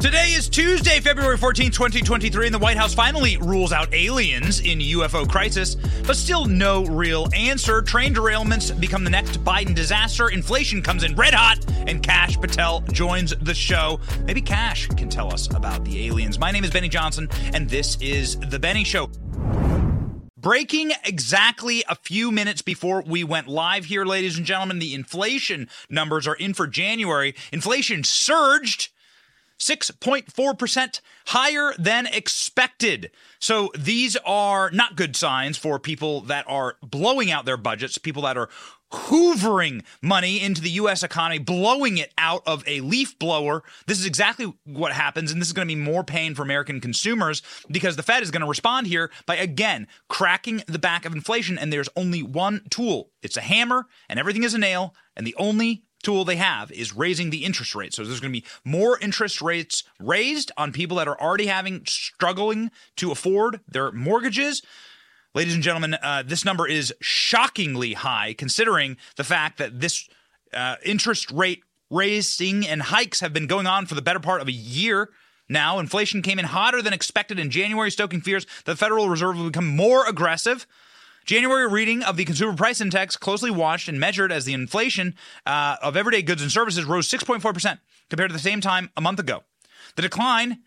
Today is Tuesday, February 14, 2023, and the White House finally rules out aliens in UFO crisis, but still no real answer. Train derailments become the next Biden disaster. Inflation comes in red hot, and Kash Patel joins the show. Maybe Kash can tell us about the aliens. My name is Benny Johnson, and this is The Benny Show. Breaking exactly a few minutes before we went live here, ladies and gentlemen, the inflation numbers are in for January. Inflation surged 6.4% higher than expected. So these are not good signs for people that are blowing out their budgets, people that are hoovering money into the US economy, blowing it out of a leaf blower. This is exactly what happens. And this is going to be more pain for American consumers because the Fed is going to respond here by again cracking the back of inflation. And there's only one tool it's a hammer, and everything is a nail. And the only tool they have is raising the interest rate. So there's going to be more interest rates raised on people that are already having struggling to afford their mortgages. Ladies and gentlemen, uh, this number is shockingly high considering the fact that this uh, interest rate raising and hikes have been going on for the better part of a year. Now, inflation came in hotter than expected in January, stoking fears that the Federal Reserve will become more aggressive. January reading of the Consumer Price Index, closely watched and measured as the inflation uh, of everyday goods and services, rose 6.4% compared to the same time a month ago. The decline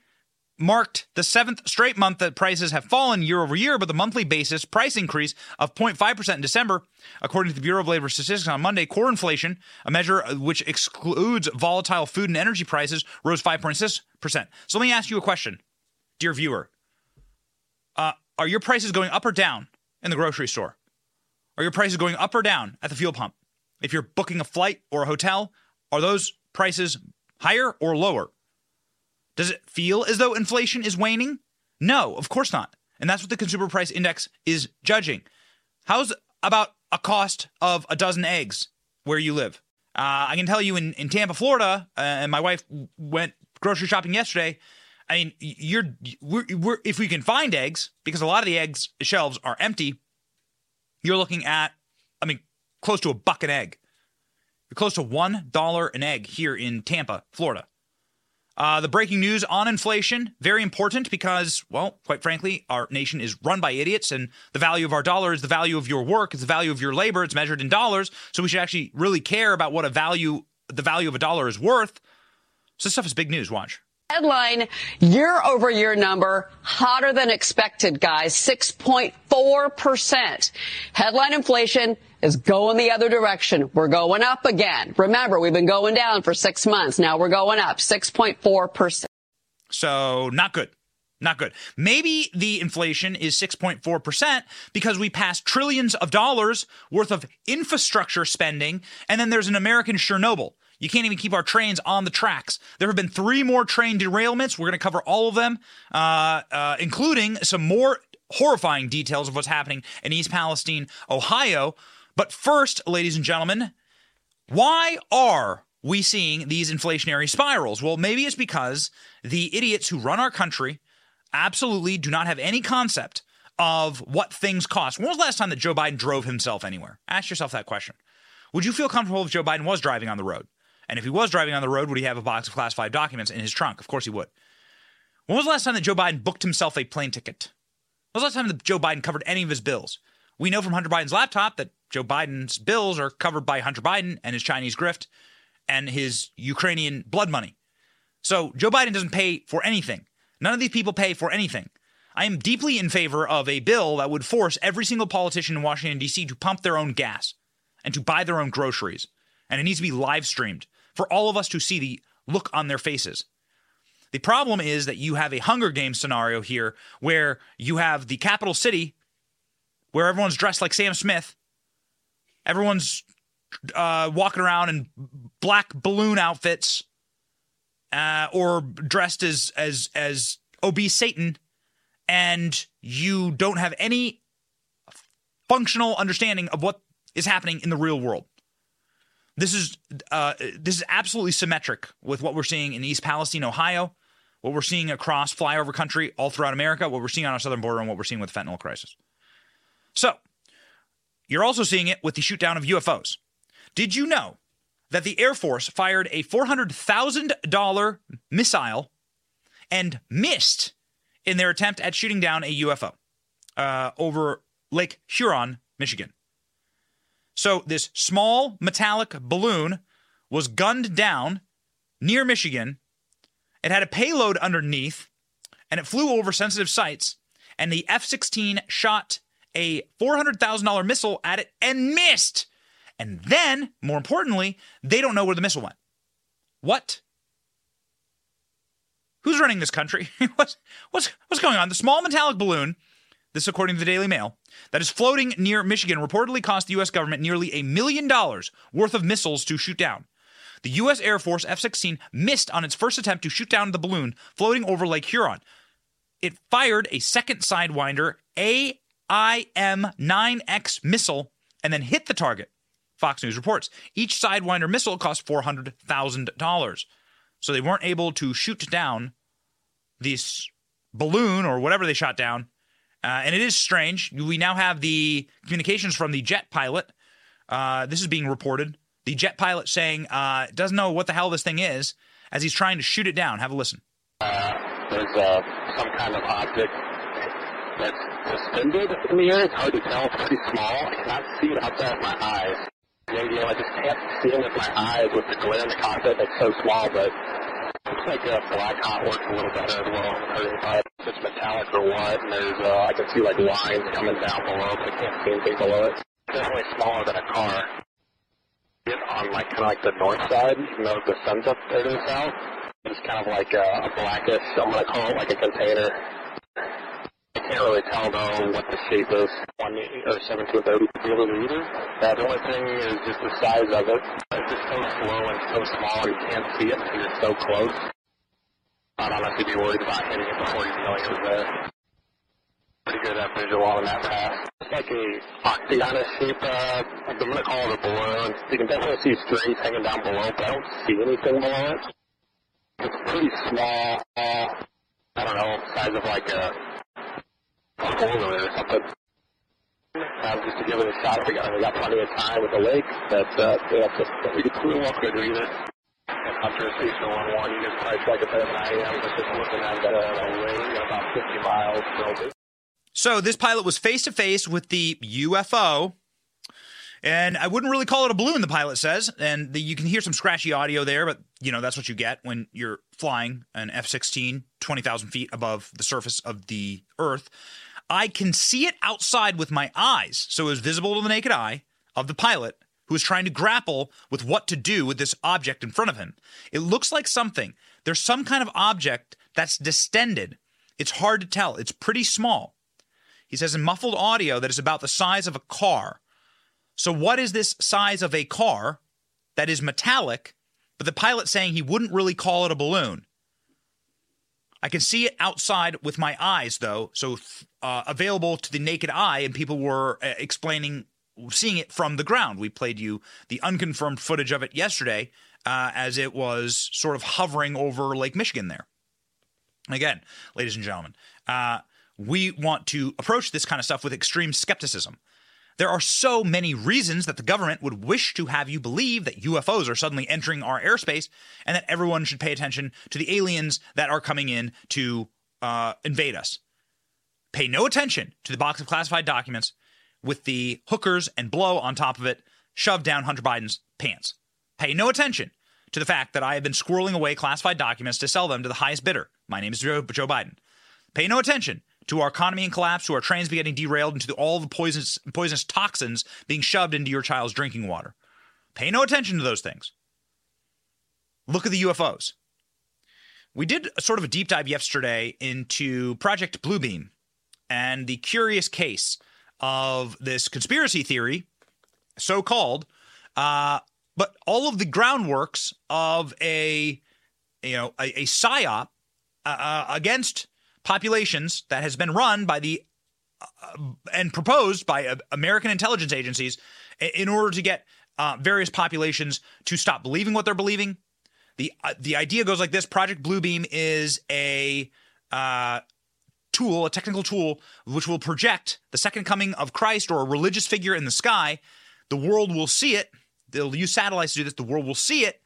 marked the seventh straight month that prices have fallen year over year, but the monthly basis price increase of 0.5% in December, according to the Bureau of Labor Statistics on Monday, core inflation, a measure which excludes volatile food and energy prices, rose 5.6%. So let me ask you a question, dear viewer. Uh, are your prices going up or down in the grocery store? Are your prices going up or down at the fuel pump? If you're booking a flight or a hotel, are those prices higher or lower? Does it feel as though inflation is waning? No, of course not. And that's what the consumer price index is judging. How's about a cost of a dozen eggs where you live? Uh, I can tell you in, in Tampa, Florida, uh, and my wife went grocery shopping yesterday. I mean, you're we're, we're, if we can find eggs, because a lot of the eggs shelves are empty, you're looking at, I mean, close to a buck an egg. You're close to one dollar an egg here in Tampa, Florida. Uh, the breaking news on inflation, very important because, well, quite frankly, our nation is run by idiots, and the value of our dollar is the value of your work, it's the value of your labor, it's measured in dollars. So we should actually really care about what a value, the value of a dollar is worth. So this stuff is big news. Watch. Headline year over year number hotter than expected, guys. 6.4%. Headline inflation is going the other direction. We're going up again. Remember, we've been going down for six months. Now we're going up 6.4%. So not good. Not good. Maybe the inflation is 6.4% because we passed trillions of dollars worth of infrastructure spending, and then there's an American Chernobyl. You can't even keep our trains on the tracks. There have been three more train derailments. We're going to cover all of them, uh, uh, including some more horrifying details of what's happening in East Palestine, Ohio. But first, ladies and gentlemen, why are we seeing these inflationary spirals? Well, maybe it's because the idiots who run our country absolutely do not have any concept of what things cost. When was the last time that Joe Biden drove himself anywhere? Ask yourself that question. Would you feel comfortable if Joe Biden was driving on the road? And if he was driving on the road, would he have a box of classified documents in his trunk? Of course he would. When was the last time that Joe Biden booked himself a plane ticket? When was the last time that Joe Biden covered any of his bills? We know from Hunter Biden's laptop that Joe Biden's bills are covered by Hunter Biden and his Chinese grift and his Ukrainian blood money. So Joe Biden doesn't pay for anything. None of these people pay for anything. I am deeply in favor of a bill that would force every single politician in Washington, D.C. to pump their own gas and to buy their own groceries. And it needs to be live streamed for all of us to see the look on their faces. The problem is that you have a Hunger Games scenario here where you have the capital city where everyone's dressed like Sam Smith. Everyone's uh, walking around in black balloon outfits uh, or dressed as, as, as obese Satan, and you don't have any functional understanding of what is happening in the real world. This is uh, this is absolutely symmetric with what we're seeing in East Palestine, Ohio, what we're seeing across flyover country all throughout America, what we're seeing on our southern border, and what we're seeing with the fentanyl crisis. So, you're also seeing it with the shoot down of UFOs. Did you know that the Air Force fired a $400,000 missile and missed in their attempt at shooting down a UFO uh, over Lake Huron, Michigan. So this small metallic balloon was gunned down near Michigan. It had a payload underneath, and it flew over sensitive sites. And the F 16 shot a $400,000 missile at it and missed. And then, more importantly, they don't know where the missile went. What? Who's running this country? what's, what's, what's going on? The small metallic balloon, this according to the Daily Mail, that is floating near Michigan reportedly cost the U.S. government nearly a million dollars worth of missiles to shoot down. The U.S. Air Force F 16 missed on its first attempt to shoot down the balloon floating over Lake Huron. It fired a second Sidewinder AIM 9X missile and then hit the target. Fox News reports. Each Sidewinder missile cost $400,000. So they weren't able to shoot down this balloon or whatever they shot down. Uh, and it is strange. We now have the communications from the jet pilot. Uh, this is being reported. The jet pilot saying uh, doesn't know what the hell this thing is as he's trying to shoot it down. Have a listen. Uh, there's uh, some kind of object that's suspended in the air. It's hard to tell. It's pretty small. I cannot see it outside of my eyes. Maybe I just can't see it with my eyes with the glare in the cockpit. It's so small, but looks like uh, black hot works a little better as well. It's metallic or what, and there's uh, I can see like lines coming down below, but I can't see anything below it. It's definitely smaller than a car. It on like kind of like the north side, even though the sun's up there to the south. It's kind of like a, a blackish. I'm gonna call it like a container. I can't really tell though what the shape is. One or seven to a thirty millimeter. Uh, the only thing is just the size of it. It's just so slow and so small you can't see it because it's so close. I'd honestly be worried about hitting it before you know was there. Pretty good at visual on that pass. It's like a octagonal shape. Uh, I'm gonna call it a balloon. You can definitely see strings hanging down below, but I don't see anything below it. It's pretty small. Uh, I don't know, size of like a four-wheeler or something. Um, just to give it a shot we got, we got plenty of time with the lake. But uh, that's a, we could pretty well could read After Station 11, you probably check it am, but just looking at that uh, about 50 miles. So, so this pilot was face to face with the UFO. And I wouldn't really call it a balloon, the pilot says. And the, you can hear some scratchy audio there, but you know that's what you get when you're flying an F-16 20,000 feet above the surface of the Earth. I can see it outside with my eyes, so it was visible to the naked eye of the pilot who is trying to grapple with what to do with this object in front of him. It looks like something. There's some kind of object that's distended. It's hard to tell. It's pretty small. He says in muffled audio that it's about the size of a car. So, what is this size of a car that is metallic, but the pilot saying he wouldn't really call it a balloon? I can see it outside with my eyes, though, so uh, available to the naked eye, and people were uh, explaining seeing it from the ground. We played you the unconfirmed footage of it yesterday uh, as it was sort of hovering over Lake Michigan there. Again, ladies and gentlemen, uh, we want to approach this kind of stuff with extreme skepticism. There are so many reasons that the government would wish to have you believe that UFOs are suddenly entering our airspace and that everyone should pay attention to the aliens that are coming in to uh, invade us. Pay no attention to the box of classified documents with the hookers and blow on top of it shoved down Hunter Biden's pants. Pay no attention to the fact that I have been squirreling away classified documents to sell them to the highest bidder. My name is Joe, Joe Biden. Pay no attention to our economy in collapse, to our trains getting derailed, and to all the poisonous, poisonous toxins being shoved into your child's drinking water. Pay no attention to those things. Look at the UFOs. We did a sort of a deep dive yesterday into Project Bluebeam and the curious case of this conspiracy theory, so called, uh, but all of the groundworks of a you know a, a psyop uh, uh against populations that has been run by the uh, and proposed by uh, American intelligence agencies in order to get uh, various populations to stop believing what they're believing. the The idea goes like this: Project Bluebeam is a uh, tool, a technical tool, which will project the second coming of Christ or a religious figure in the sky. The world will see it. They'll use satellites to do this. The world will see it,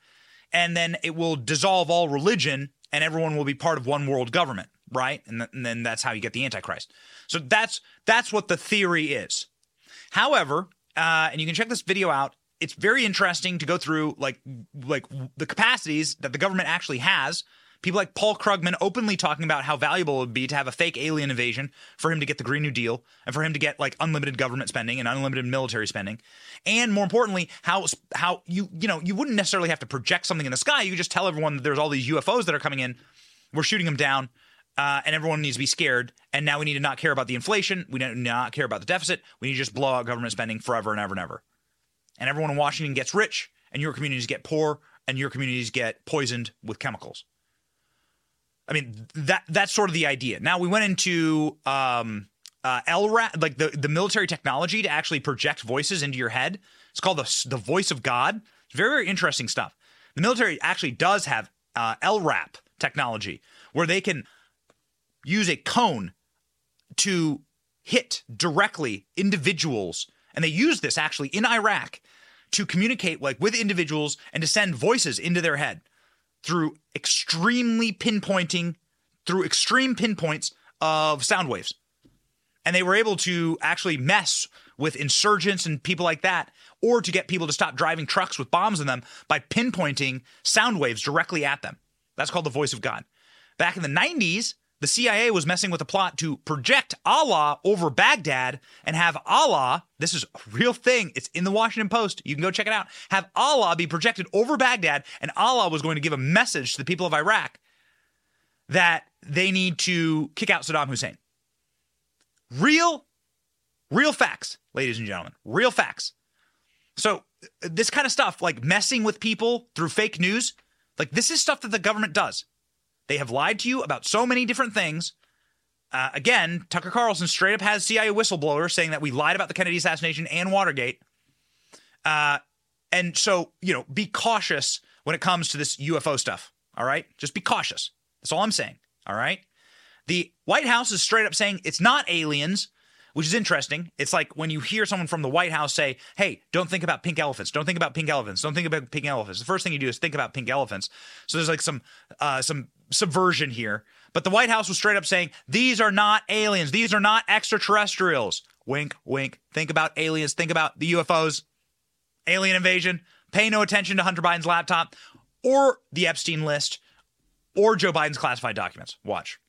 and then it will dissolve all religion and everyone will be part of one world government, right? And, th- and then that's how you get the Antichrist. So that's that's what the theory is. However, uh, and you can check this video out. It's very interesting to go through like like the capacities that the government actually has. People like Paul Krugman openly talking about how valuable it would be to have a fake alien invasion for him to get the Green New Deal and for him to get like unlimited government spending and unlimited military spending. And more importantly, how how you you know, you wouldn't necessarily have to project something in the sky. You could just tell everyone that there's all these UFOs that are coming in. We're shooting them down. Uh, and everyone needs to be scared. And now we need to not care about the inflation. We don't not care about the deficit. We need to just blow out government spending forever and ever and ever. And everyone in Washington gets rich, and your communities get poor, and your communities get poisoned with chemicals. I mean that that's sort of the idea. Now we went into um, uh, LRAD, like the the military technology to actually project voices into your head. It's called the the voice of God. It's very very interesting stuff. The military actually does have uh, LRAD technology where they can use a cone to hit directly individuals and they use this actually in Iraq to communicate like with individuals and to send voices into their head through extremely pinpointing through extreme pinpoints of sound waves. And they were able to actually mess with insurgents and people like that or to get people to stop driving trucks with bombs in them by pinpointing sound waves directly at them. That's called the voice of god. Back in the 90s the CIA was messing with a plot to project Allah over Baghdad and have Allah, this is a real thing, it's in the Washington Post, you can go check it out, have Allah be projected over Baghdad, and Allah was going to give a message to the people of Iraq that they need to kick out Saddam Hussein. Real, real facts, ladies and gentlemen, real facts. So, this kind of stuff, like messing with people through fake news, like this is stuff that the government does. They have lied to you about so many different things. Uh, again, Tucker Carlson straight up has CIA whistleblower saying that we lied about the Kennedy assassination and Watergate. Uh, and so, you know, be cautious when it comes to this UFO stuff. All right. Just be cautious. That's all I'm saying. All right. The White House is straight up saying it's not aliens, which is interesting. It's like when you hear someone from the White House say, hey, don't think about pink elephants. Don't think about pink elephants. Don't think about pink elephants. The first thing you do is think about pink elephants. So there's like some uh, some subversion here. But the White House was straight up saying, these are not aliens. These are not extraterrestrials. Wink, wink. Think about aliens. Think about the UFOs, alien invasion. Pay no attention to Hunter Biden's laptop or the Epstein list or Joe Biden's classified documents. Watch.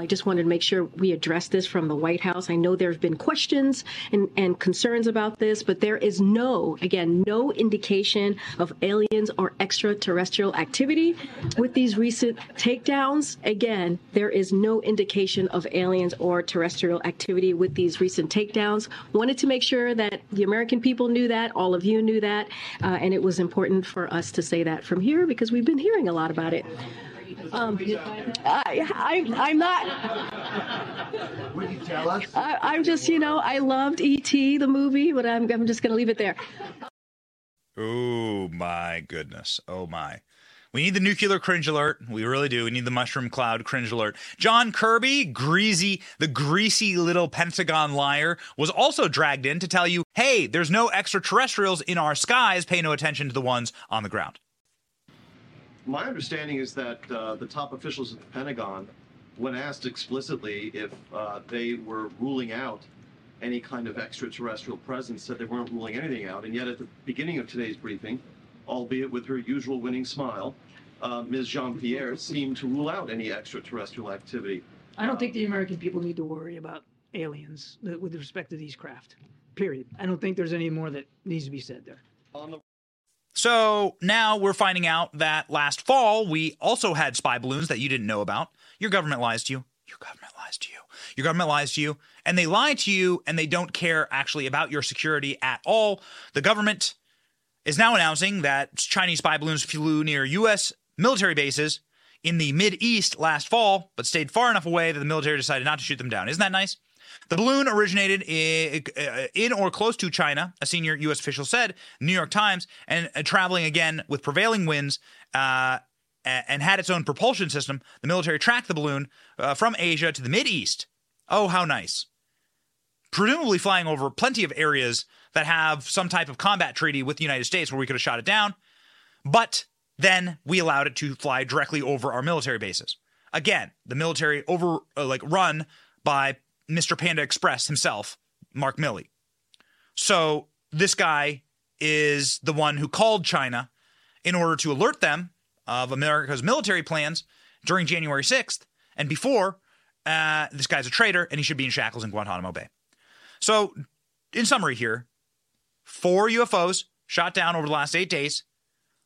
I just wanted to make sure we address this from the White House. I know there have been questions and, and, concerns about this, but there is no, again, no indication of aliens or extraterrestrial activity with these recent takedowns. Again, there is no indication of aliens or terrestrial activity with these recent takedowns. Wanted to make sure that the American people knew that, all of you knew that, uh, and it was important for us to say that from here because we've been hearing a lot about it. Um, I, I, I'm not. Would you tell us? I, I'm just, you know, I loved E.T. the movie, but I'm, I'm just going to leave it there. Oh my goodness! Oh my. We need the nuclear cringe alert. We really do. We need the mushroom cloud cringe alert. John Kirby, greasy, the greasy little Pentagon liar, was also dragged in to tell you, hey, there's no extraterrestrials in our skies. Pay no attention to the ones on the ground. My understanding is that uh, the top officials at the Pentagon, when asked explicitly if uh, they were ruling out any kind of extraterrestrial presence, said they weren't ruling anything out. And yet, at the beginning of today's briefing, albeit with her usual winning smile, uh, Ms. Jean Pierre seemed to rule out any extraterrestrial activity. I don't think the American people need to worry about aliens with respect to these craft. Period. I don't think there's any more that needs to be said there. So now we're finding out that last fall we also had spy balloons that you didn't know about. Your government lies to you. Your government lies to you. Your government lies to you. And they lie to you and they don't care actually about your security at all. The government is now announcing that Chinese spy balloons flew near U.S. military bases in the Mid East last fall, but stayed far enough away that the military decided not to shoot them down. Isn't that nice? The balloon originated in or close to China, a senior U.S. official said, New York Times, and traveling again with prevailing winds uh, and had its own propulsion system. The military tracked the balloon uh, from Asia to the Mid East. Oh, how nice. Presumably flying over plenty of areas that have some type of combat treaty with the United States where we could have shot it down. But then we allowed it to fly directly over our military bases. Again, the military over uh, like run by Mr. Panda Express himself, Mark Milley. So this guy is the one who called China in order to alert them of America's military plans during January 6th and before. Uh, this guy's a traitor and he should be in shackles in Guantanamo Bay. So, in summary, here, four UFOs shot down over the last eight days.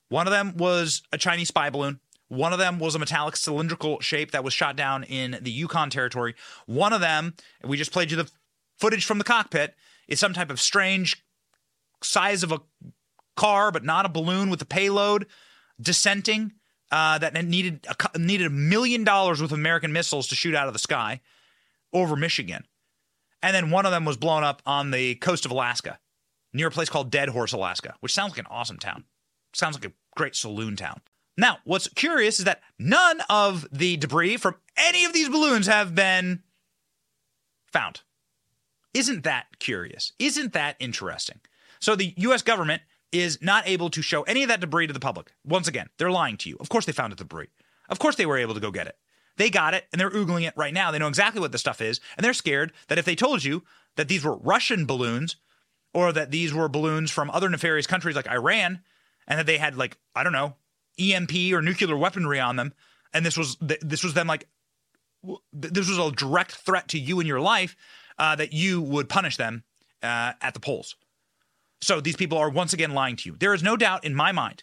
One of them was a Chinese spy balloon. One of them was a metallic cylindrical shape that was shot down in the Yukon territory. One of them, we just played you the footage from the cockpit, is some type of strange size of a car, but not a balloon with a payload dissenting uh, that needed a, needed a million dollars with American missiles to shoot out of the sky over Michigan. And then one of them was blown up on the coast of Alaska, near a place called Deadhorse, Alaska, which sounds like an awesome town. Sounds like a great saloon town. Now, what's curious is that none of the debris from any of these balloons have been found. Isn't that curious? Isn't that interesting? So the US government is not able to show any of that debris to the public. Once again, they're lying to you. Of course they found the debris. Of course they were able to go get it. They got it and they're oogling it right now. They know exactly what the stuff is. And they're scared that if they told you that these were Russian balloons or that these were balloons from other nefarious countries like Iran and that they had like, I don't know, EMP or nuclear weaponry on them, and this was this was them like this was a direct threat to you and your life, uh, that you would punish them uh, at the polls. So these people are once again lying to you. There is no doubt in my mind,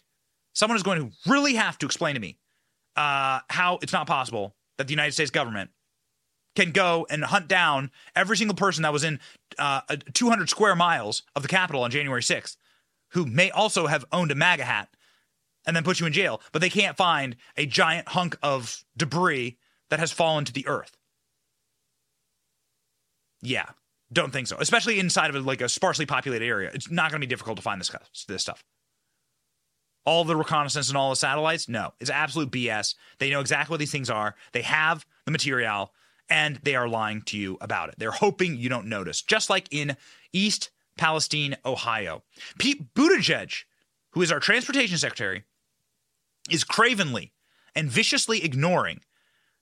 someone is going to really have to explain to me uh, how it's not possible that the United States government can go and hunt down every single person that was in uh, 200 square miles of the Capitol on January 6th, who may also have owned a MAGA hat, and then put you in jail, but they can't find a giant hunk of debris that has fallen to the earth. Yeah, don't think so. Especially inside of a, like a sparsely populated area, it's not going to be difficult to find this this stuff. All the reconnaissance and all the satellites, no, it's absolute BS. They know exactly what these things are. They have the material, and they are lying to you about it. They're hoping you don't notice. Just like in East Palestine, Ohio, Pete Buttigieg, who is our transportation secretary, is cravenly and viciously ignoring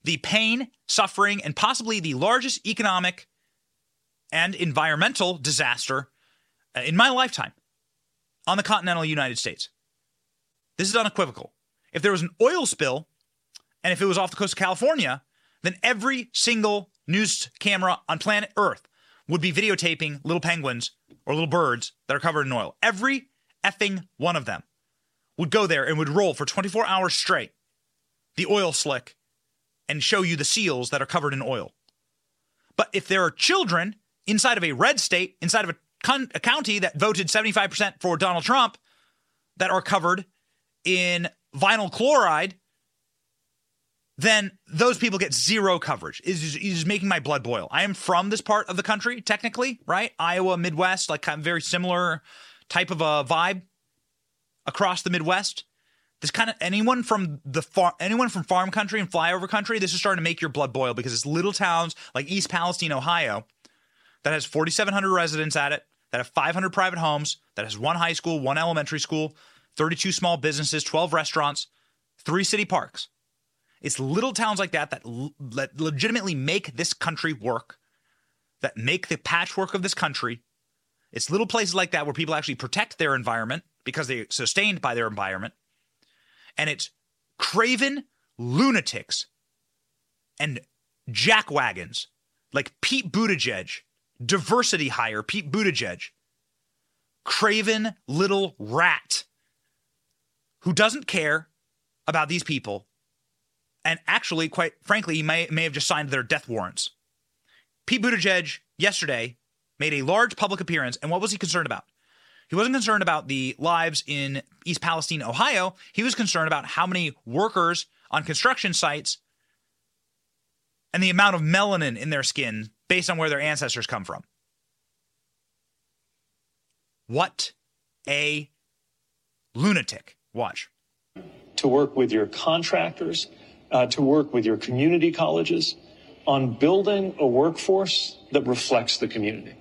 the pain, suffering, and possibly the largest economic and environmental disaster uh, in my lifetime on the continental United States. This is unequivocal. If there was an oil spill and if it was off the coast of California, then every single news camera on planet Earth would be videotaping little penguins or little birds that are covered in oil. Every effing one of them would go there and would roll for 24 hours straight the oil slick and show you the seals that are covered in oil. But if there are children inside of a red state, inside of a, con- a county that voted 75% for Donald Trump, that are covered in vinyl chloride, then those people get zero coverage. Is is making my blood boil. I am from this part of the country, technically, right? Iowa, Midwest, like kind of very similar type of a vibe across the Midwest. This kind of anyone from the far anyone from farm country and flyover country, this is starting to make your blood boil because it's little towns like East Palestine, Ohio, that has 4,700 residents at it, that have 500 private homes, that has one high school, one elementary school, 32 small businesses, 12 restaurants, three city parks. It's little towns like that that, l- that legitimately make this country work, that make the patchwork of this country. It's little places like that where people actually protect their environment because they're sustained by their environment. And it's craven lunatics and jackwagons like Pete Buttigieg, diversity hire Pete Buttigieg, craven little rat who doesn't care about these people. And actually, quite frankly, he may, may have just signed their death warrants. Pete Buttigieg yesterday made a large public appearance. And what was he concerned about? He wasn't concerned about the lives in East Palestine, Ohio. He was concerned about how many workers on construction sites and the amount of melanin in their skin based on where their ancestors come from. What a lunatic. Watch. To work with your contractors, uh, to work with your community colleges on building a workforce that reflects the community.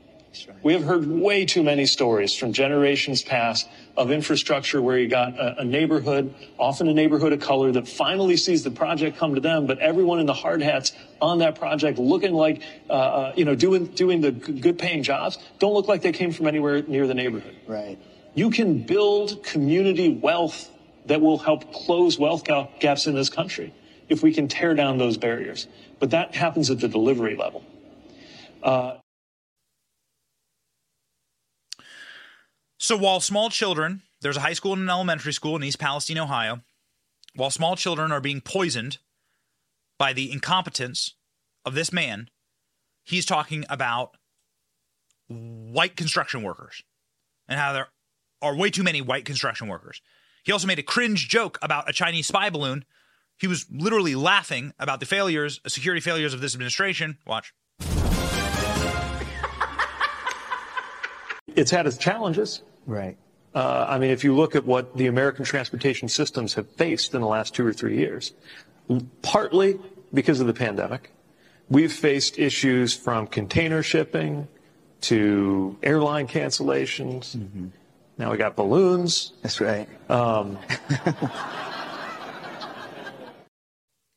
We have heard way too many stories from generations past of infrastructure where you got a, a, neighborhood, often a neighborhood of color, that finally sees the project come to them, but everyone in the hard hats on that project looking like, uh, uh you know, doing, doing the good paying jobs don't look like they came from anywhere near the neighborhood. Right. You can build community wealth that will help close wealth gaps in this country if we can tear down those barriers. But that happens at the delivery level. Uh, so while small children, there's a high school and an elementary school in East Palestine, Ohio, while small children are being poisoned by the incompetence of this man, he's talking about white construction workers and how there are way too many white construction workers. He also made a cringe joke about a Chinese spy balloon. He was literally laughing about the failures, security failures of this administration. Watch. It's had its challenges. Right. Uh, I mean, if you look at what the American transportation systems have faced in the last two or three years, partly because of the pandemic, we've faced issues from container shipping to airline cancellations. Mm-hmm. Now we got balloons. That's right. Um,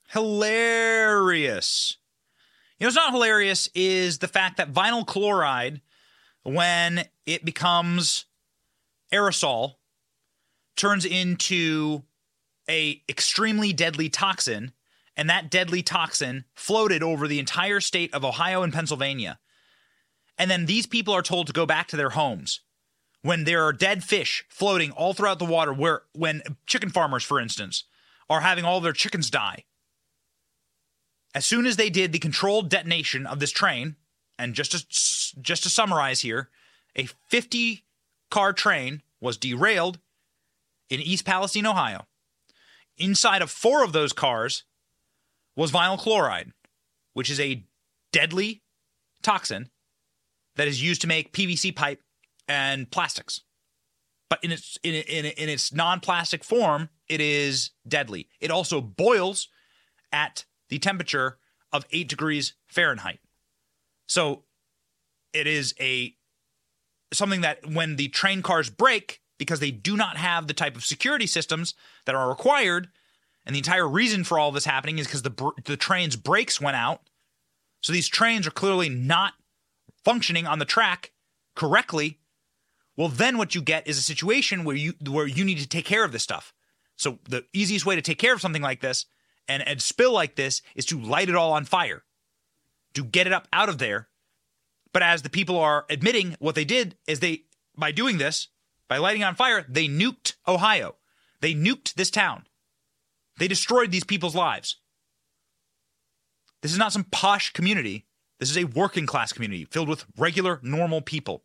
hilarious. You know, it's not hilarious is the fact that vinyl chloride, when it becomes aerosol, turns into a extremely deadly toxin, and that deadly toxin floated over the entire state of Ohio and Pennsylvania. And then these people are told to go back to their homes when there are dead fish floating all throughout the water where when chicken farmers for instance are having all their chickens die as soon as they did the controlled detonation of this train, and just to, just to summarize here, a 50 car train was derailed in East Palestine, Ohio. Inside of four of those cars was vinyl chloride, which is a deadly toxin that is used to make PVC pipe and plastics. But in its in, in, in its non-plastic form, it is deadly. It also boils at the temperature of 8 degrees Fahrenheit. So it is a something that when the train cars break because they do not have the type of security systems that are required and the entire reason for all this happening is because the the train's brakes went out. So these trains are clearly not functioning on the track correctly. Well, then what you get is a situation where you where you need to take care of this stuff. So the easiest way to take care of something like this and a spill like this is to light it all on fire, to get it up out of there. But as the people are admitting, what they did is they, by doing this, by lighting on fire, they nuked Ohio. They nuked this town. They destroyed these people's lives. This is not some posh community. This is a working class community filled with regular, normal people.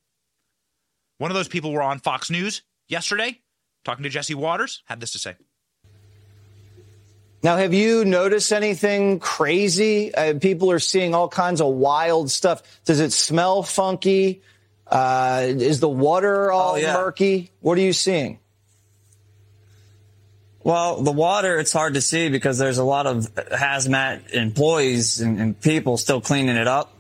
One of those people were on Fox News yesterday, talking to Jesse Watters, had this to say. Now, have you noticed anything crazy? Uh, people are seeing all kinds of wild stuff. Does it smell funky? Uh, is the water all oh, yeah. murky? What are you seeing? Well, the water, it's hard to see because there's a lot of hazmat employees and, and people still cleaning it up.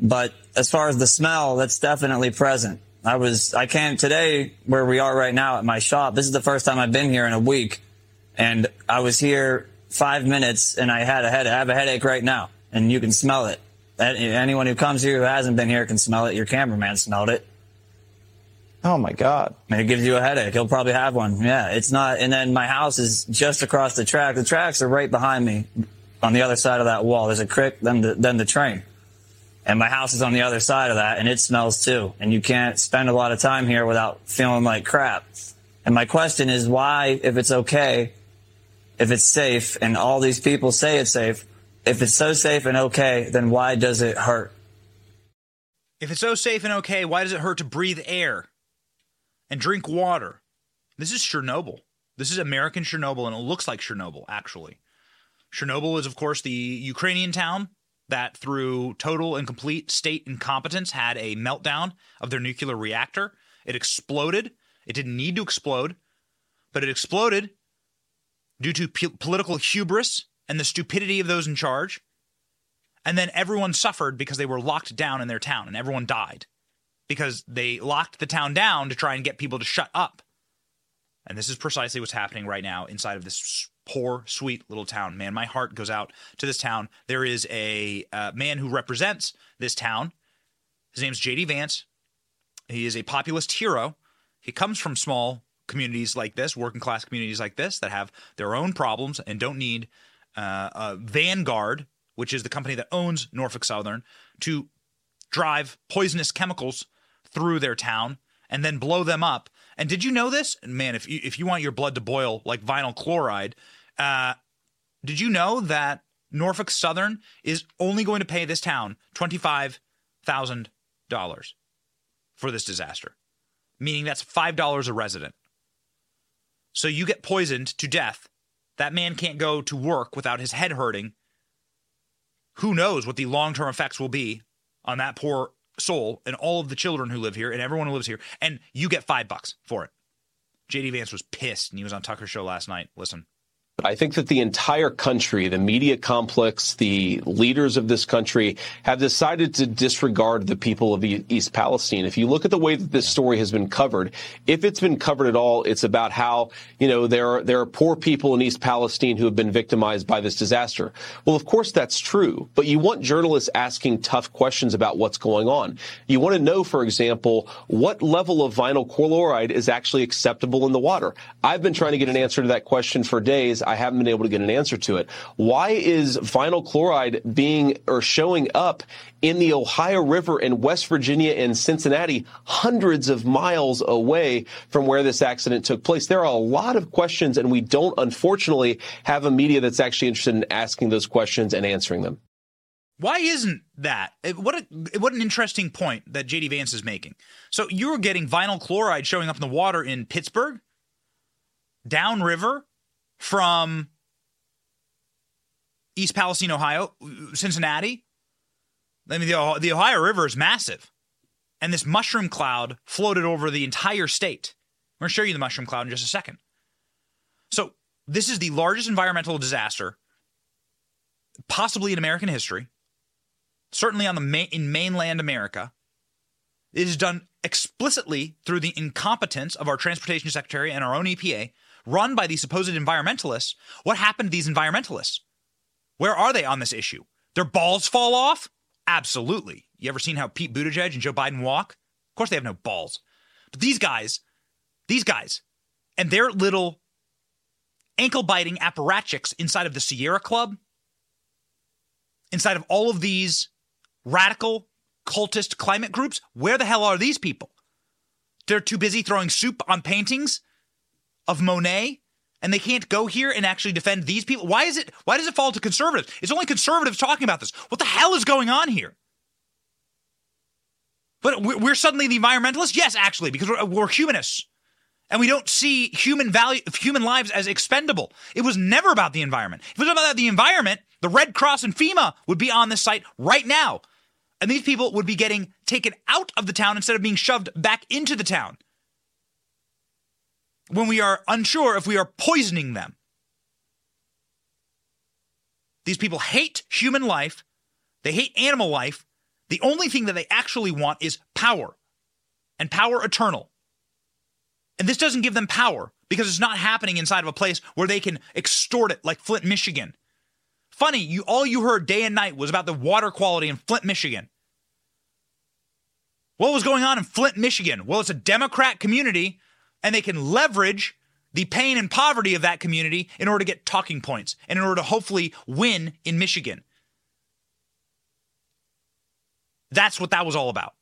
But as far as the smell, that's definitely present. I was, I came today where we are right now at my shop. This is the first time I've been here in a week. And I was here five minutes and I had a head, I have a headache right now and you can smell it. Anyone who comes here who hasn't been here can smell it. Your cameraman smelled it. Oh my God. And it gives you a headache. He'll probably have one. Yeah, it's not. And then my house is just across the track. The tracks are right behind me on the other side of that wall. There's a creek, then the, then the train. And my house is on the other side of that and it smells too. And you can't spend a lot of time here without feeling like crap. And my question is why, if it's okay, if it's safe and all these people say it's safe, if it's so safe and okay, then why does it hurt? If it's so safe and okay, why does it hurt to breathe air and drink water? This is Chernobyl. This is American Chernobyl, and it looks like Chernobyl, actually. Chernobyl is, of course, the Ukrainian town that, through total and complete state incompetence, had a meltdown of their nuclear reactor. It exploded. It didn't need to explode, but it exploded due to p- political hubris and the stupidity of those in charge. And then everyone suffered because they were locked down in their town and everyone died because they locked the town down to try and get people to shut up. And this is precisely what's happening right now inside of this poor, sweet little town. Man, my heart goes out to this town. There is a uh, man who represents this town. His name's JD Vance. He is a populist hero. He comes from small communities like this, working class communities like this, that have their own problems and don't need uh, a Vanguard, which is the company that owns Norfolk Southern, to drive poisonous chemicals through their town and then blow them up. And did you know this? Man, if you, if you want your blood to boil like vinyl chloride, uh, did you know that Norfolk Southern is only going to pay this town $25,000 for this disaster? Meaning that's $5 a resident. So you get poisoned to death. That man can't go to work without his head hurting. Who knows what the long term effects will be on that poor soul and all of the children who live here and everyone who lives here, and you get five bucks for it. JD Vance was pissed and he was on Tucker show last night. Listen. I think that the entire country, the media complex, the leaders of this country have decided to disregard the people of East Palestine. If you look at the way that this story has been covered, if it's been covered at all, it's about how, you know, there are, there are poor people in East Palestine who have been victimized by this disaster. Well, of course that's true, but you want journalists asking tough questions about what's going on. You want to know, for example, what level of vinyl chloride is actually acceptable in the water. I've been trying to get an answer to that question for days. I haven't been able to get an answer to it. Why is vinyl chloride being or showing up in the Ohio River in West Virginia and Cincinnati, hundreds of miles away from where this accident took place? There are a lot of questions, and we don't, unfortunately, have a media that's actually interested in asking those questions and answering them. Why isn't that? Eh, what a what an interesting point that JD Vance is making. So you're getting vinyl chloride showing up in the water in Pittsburgh, downriver, from East Palestine, Ohio, Cincinnati. I mean, the, the Ohio River is massive. And this mushroom cloud floated over the entire state. I'm going to show you the mushroom cloud in just a second. So, this is the largest environmental disaster, possibly in American history, certainly on the main, in mainland America. It is done explicitly through the incompetence of our transportation secretary and our own EPA run by these supposed environmentalists, what happened to these environmentalists? Where are they on this issue? Their balls fall off? Absolutely. You ever seen how Pete Buttigieg and Joe Biden walk? Of course they have no balls. But these guys, these guys, and their little ankle biting apparatchiks inside of the Sierra Club, inside of all of these radical cultist climate groups, where the hell are these people? They're too busy throwing soup on paintings of Monet and they can't go here and actually defend these people? Why is it why does it fall to conservatives? It's only conservatives talking about this. What the hell is going on here? But we're suddenly the environmentalists? Yes, actually, because we're, we're humanists. And we don't see human value human lives as expendable. It was never about the environment. If it was about the environment, the Red Cross and FEMA would be on this site right now. And these people would be getting taken out of the town instead of being shoved back into the town when we are unsure if we are poisoning them. These people hate human life, they hate animal life. The only thing that they actually want is power, and power eternal. And this doesn't give them power because it's not happening inside of a place where they can extort it like Flint, Michigan. Funny, you all you heard day and night was about the water quality in Flint, Michigan. What was going on in Flint, Michigan? Well, it's a Democrat community and they can leverage the pain and poverty of that community in order to get talking points and in order to hopefully win in Michigan. That's what that was all about.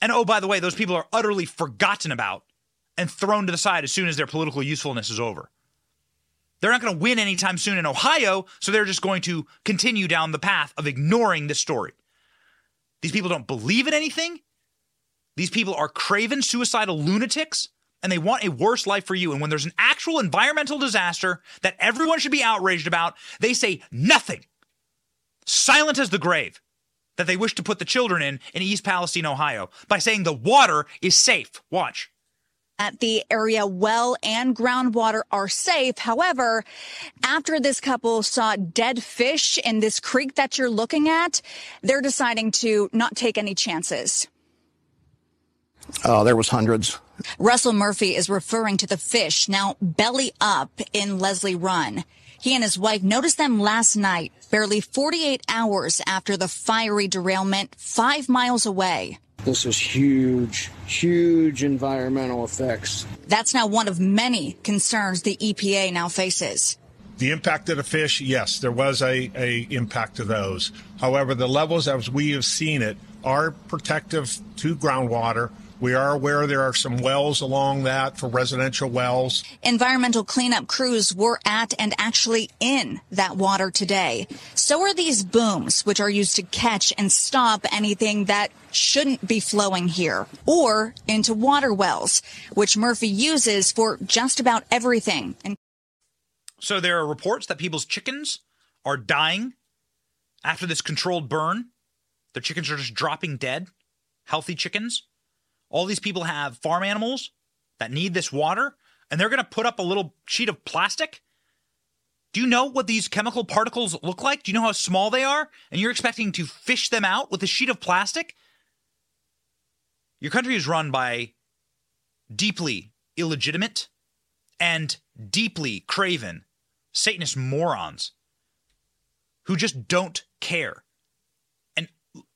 And oh, by the way, those people are utterly forgotten about and thrown to the side as soon as their political usefulness is over. They're not going to win anytime soon in Ohio, so they're just going to continue down the path of ignoring this story. These people don't believe in anything. These people are craven, suicidal lunatics and they want a worse life for you. And when there's an actual environmental disaster that everyone should be outraged about, they say nothing. Silent as the grave that they wish to put the children in in East Palestine, Ohio, by saying the water is safe. Watch. At the area, well and groundwater are safe. However, after this couple saw dead fish in this creek that you're looking at, they're deciding to not take any chances. Oh, there was hundreds. Russell Murphy is referring to the fish now belly up in Leslie Run. He and his wife noticed them last night, barely 48 hours after the fiery derailment five miles away. This is huge, huge environmental effects. That's now one of many concerns the EPA now faces. The impact of the fish, yes, there was a, a impact to those. However, the levels as we have seen it are protective to groundwater. We are aware there are some wells along that for residential wells. Environmental cleanup crews were at and actually in that water today. So are these booms, which are used to catch and stop anything that shouldn't be flowing here or into water wells, which Murphy uses for just about everything. And so there are reports that people's chickens are dying after this controlled burn. Their chickens are just dropping dead, healthy chickens. All these people have farm animals that need this water, and they're going to put up a little sheet of plastic. Do you know what these chemical particles look like? Do you know how small they are? And you're expecting to fish them out with a sheet of plastic? Your country is run by deeply illegitimate and deeply craven Satanist morons who just don't care.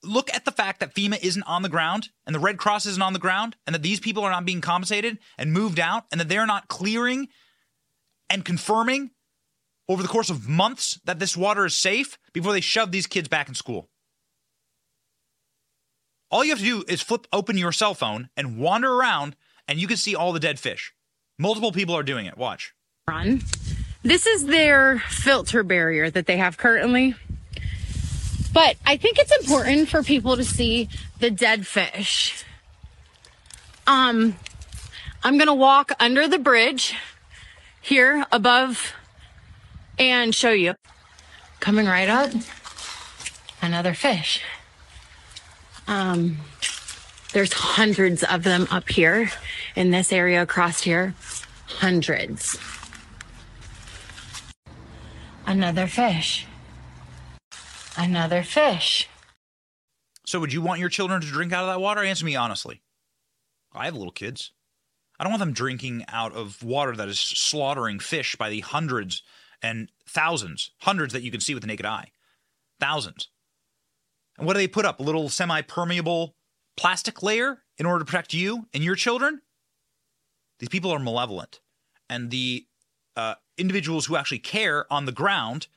Look at the fact that FEMA isn't on the ground and the Red Cross isn't on the ground and that these people are not being compensated and moved out and that they're not clearing and confirming over the course of months that this water is safe before they shove these kids back in school. All you have to do is flip open your cell phone and wander around and you can see all the dead fish. Multiple people are doing it. Watch. Run. This is their filter barrier that they have currently. But I think it's important for people to see the dead fish. Um, I'm going to walk under the bridge here above and show you. Coming right up, another fish. Um, there's hundreds of them up here in this area across here. Hundreds. Another fish. Another fish. So, would you want your children to drink out of that water? Answer me honestly. I have little kids. I don't want them drinking out of water that is slaughtering fish by the hundreds and thousands, hundreds that you can see with the naked eye. Thousands. And what do they put up? A little semi permeable plastic layer in order to protect you and your children? These people are malevolent. And the uh, individuals who actually care on the ground,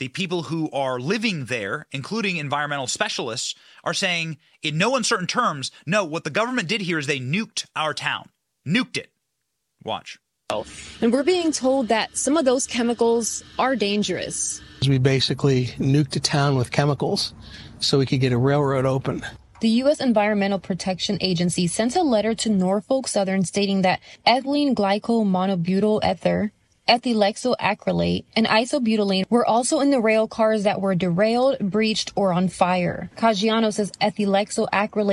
the people who are living there, including environmental specialists, are saying in no uncertain terms, no, what the government did here is they nuked our town. Nuked it. Watch. And we're being told that some of those chemicals are dangerous. We basically nuked a town with chemicals so we could get a railroad open. The U.S. Environmental Protection Agency sent a letter to Norfolk Southern stating that ethylene glycol monobutyl ether, ethylhexyl and isobutylene were also in the rail cars that were derailed, breached, or on fire. Caggiano says ethylhexyl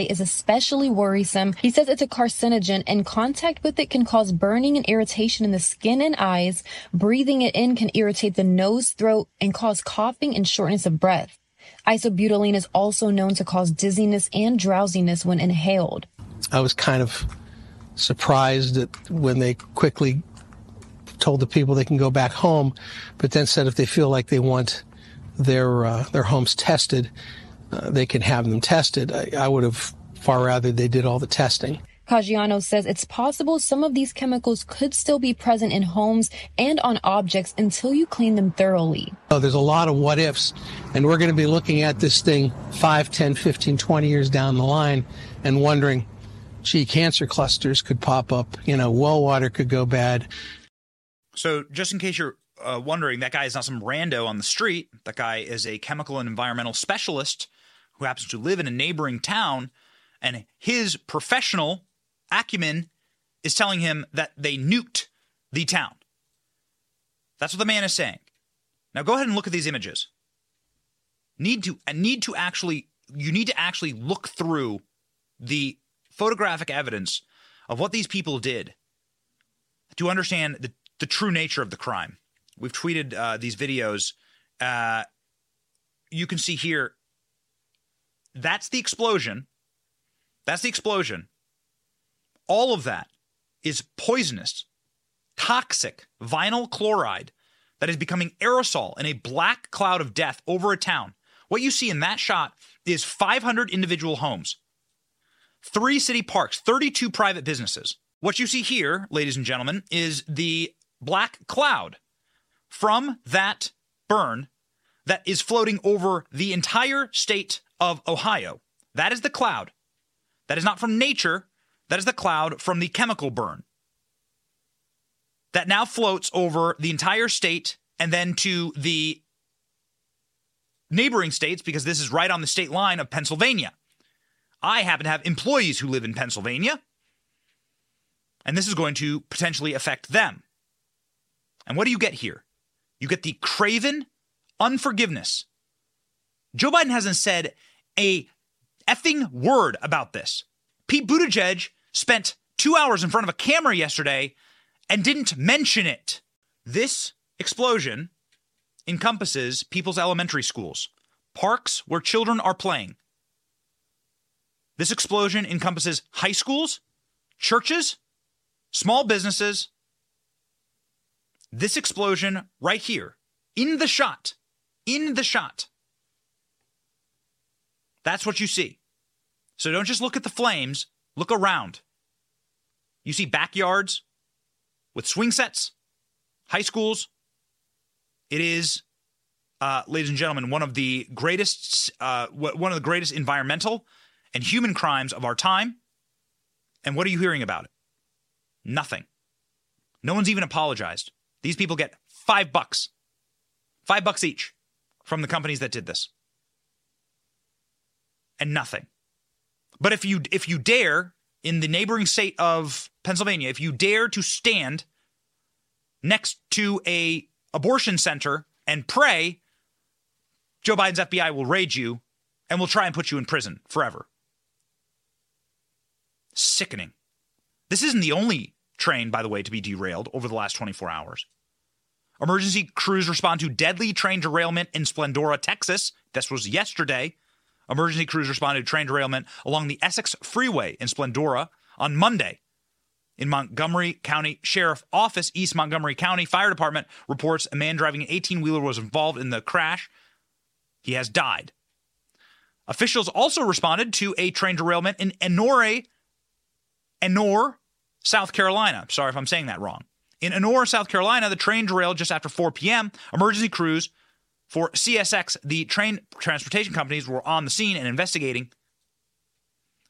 is especially worrisome. He says it's a carcinogen and contact with it can cause burning and irritation in the skin and eyes. Breathing it in can irritate the nose, throat, and cause coughing and shortness of breath. Isobutylene is also known to cause dizziness and drowsiness when inhaled. I was kind of surprised that when they quickly told the people they can go back home, but then said if they feel like they want their uh, their homes tested, uh, they can have them tested. I, I would have far rather they did all the testing. Caggiano says it's possible some of these chemicals could still be present in homes and on objects until you clean them thoroughly. Oh, there's a lot of what ifs, and we're going to be looking at this thing 5, 10, 15, 20 years down the line and wondering, gee, cancer clusters could pop up, you know, well water could go bad. So, just in case you're uh, wondering, that guy is not some rando on the street. That guy is a chemical and environmental specialist who happens to live in a neighboring town, and his professional acumen is telling him that they nuked the town. That's what the man is saying. Now go ahead and look at these images. Need to need to actually you need to actually look through the photographic evidence of what these people did to understand the, the true nature of the crime. We've tweeted uh, these videos. Uh, you can see here. That's the explosion. That's the explosion All of that is poisonous, toxic vinyl chloride that is becoming aerosol in a black cloud of death over a town. What you see in that shot is 500 individual homes, three city parks, 32 private businesses. What you see here, ladies and gentlemen, is the black cloud from that burn that is floating over the entire state of Ohio. That is the cloud. That is not from nature. That is the cloud from the chemical burn that now floats over the entire state and then to the neighboring states because this is right on the state line of Pennsylvania. I happen to have employees who live in Pennsylvania, and this is going to potentially affect them. And what do you get here? You get the craven unforgiveness. Joe Biden hasn't said a effing word about this. Pete Buttigieg spent two hours in front of a camera yesterday and didn't mention it. This explosion encompasses people's elementary schools, parks where children are playing. This explosion encompasses high schools, churches, small businesses. This explosion right here, in the shot, in the shot. That's what you see. So don't just look at the flames, look around. You see backyards with swing sets, high schools. It is, uh, ladies and gentlemen, one of the greatest, uh, one of the greatest environmental and human crimes of our time. And what are you hearing about it? Nothing. No one's even apologized. These people get five bucks, five bucks each from the companies that did this, and nothing. But if you if you dare in the neighboring state of Pennsylvania, if you dare to stand next to a abortion center and pray, Joe Biden's FBI will raid you and will try and put you in prison forever. Sickening. This isn't the only train, by the way, to be derailed over the last 24 hours. Emergency crews respond to deadly train derailment in Splendora, Texas. This was yesterday. Emergency crews responded to train derailment along the Eastex Freeway in Splendora on Monday. In Montgomery County Sheriff Office, East Montgomery County Fire Department reports a man driving an 18 wheeler was involved in the crash. He has died. Officials also responded to a train derailment in Enoree, Enoree, South Carolina. Sorry if I'm saying that wrong. In Enoree, South Carolina, the train derailed just after 4 p.m. Emergency crews for CSX, the train transportation companies, were on the scene and investigating.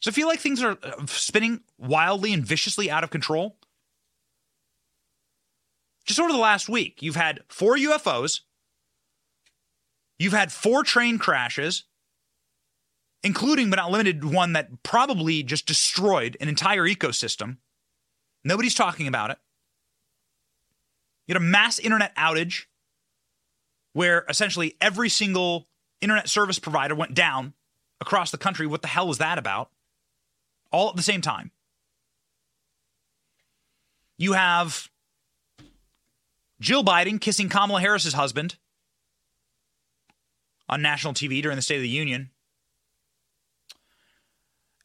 So I feel like things are uh, spinning wildly and viciously out of control. Just over the last week, you've had four UFOs, you've had four train crashes, including but not limited one that probably just destroyed an entire ecosystem. Nobody's talking about it. You had a mass internet outage where essentially every single internet service provider went down across the country. What the hell was that about? All at the same time. You have Jill Biden kissing Kamala Harris's husband on national TV during the State of the Union.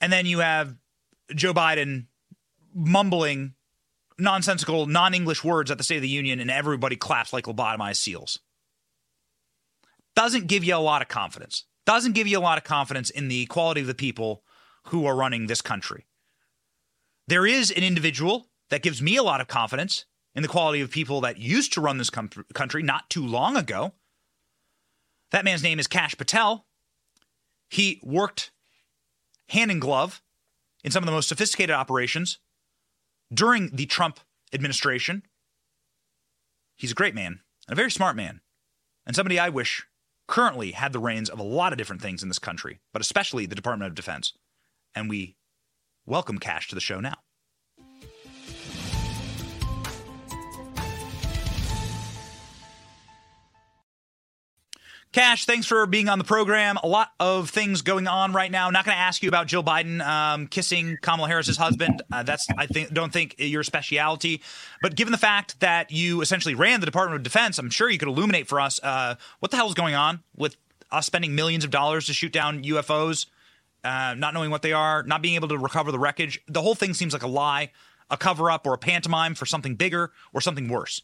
And then you have Joe Biden mumbling nonsensical, non English words at the State of the Union, and everybody claps like lobotomized seals. Doesn't give you a lot of confidence. Doesn't give you a lot of confidence in the quality of the people who are running this country. There is an individual that gives me a lot of confidence in the quality of people that used to run this com- country not too long ago. That man's name is Kash Patel. He worked hand in glove in some of the most sophisticated operations during the Trump administration. He's a great man and a very smart man, and somebody I wish currently had the reins of a lot of different things in this country, but especially the Department of Defense. And we welcome Kash to the show now. Kash, thanks for being on the program. A lot of things going on right now. Not going to ask you about Jill Biden um, kissing Kamala Harris's husband. Uh, that's I think don't think your specialty. But given the fact that you essentially ran the Department of Defense, I'm sure you could illuminate for us uh, what the hell is going on with us spending millions of dollars to shoot down UFOs uh, not knowing what they are, not being able to recover the wreckage. The whole thing seems like a lie, a cover up, or a pantomime for something bigger or something worse.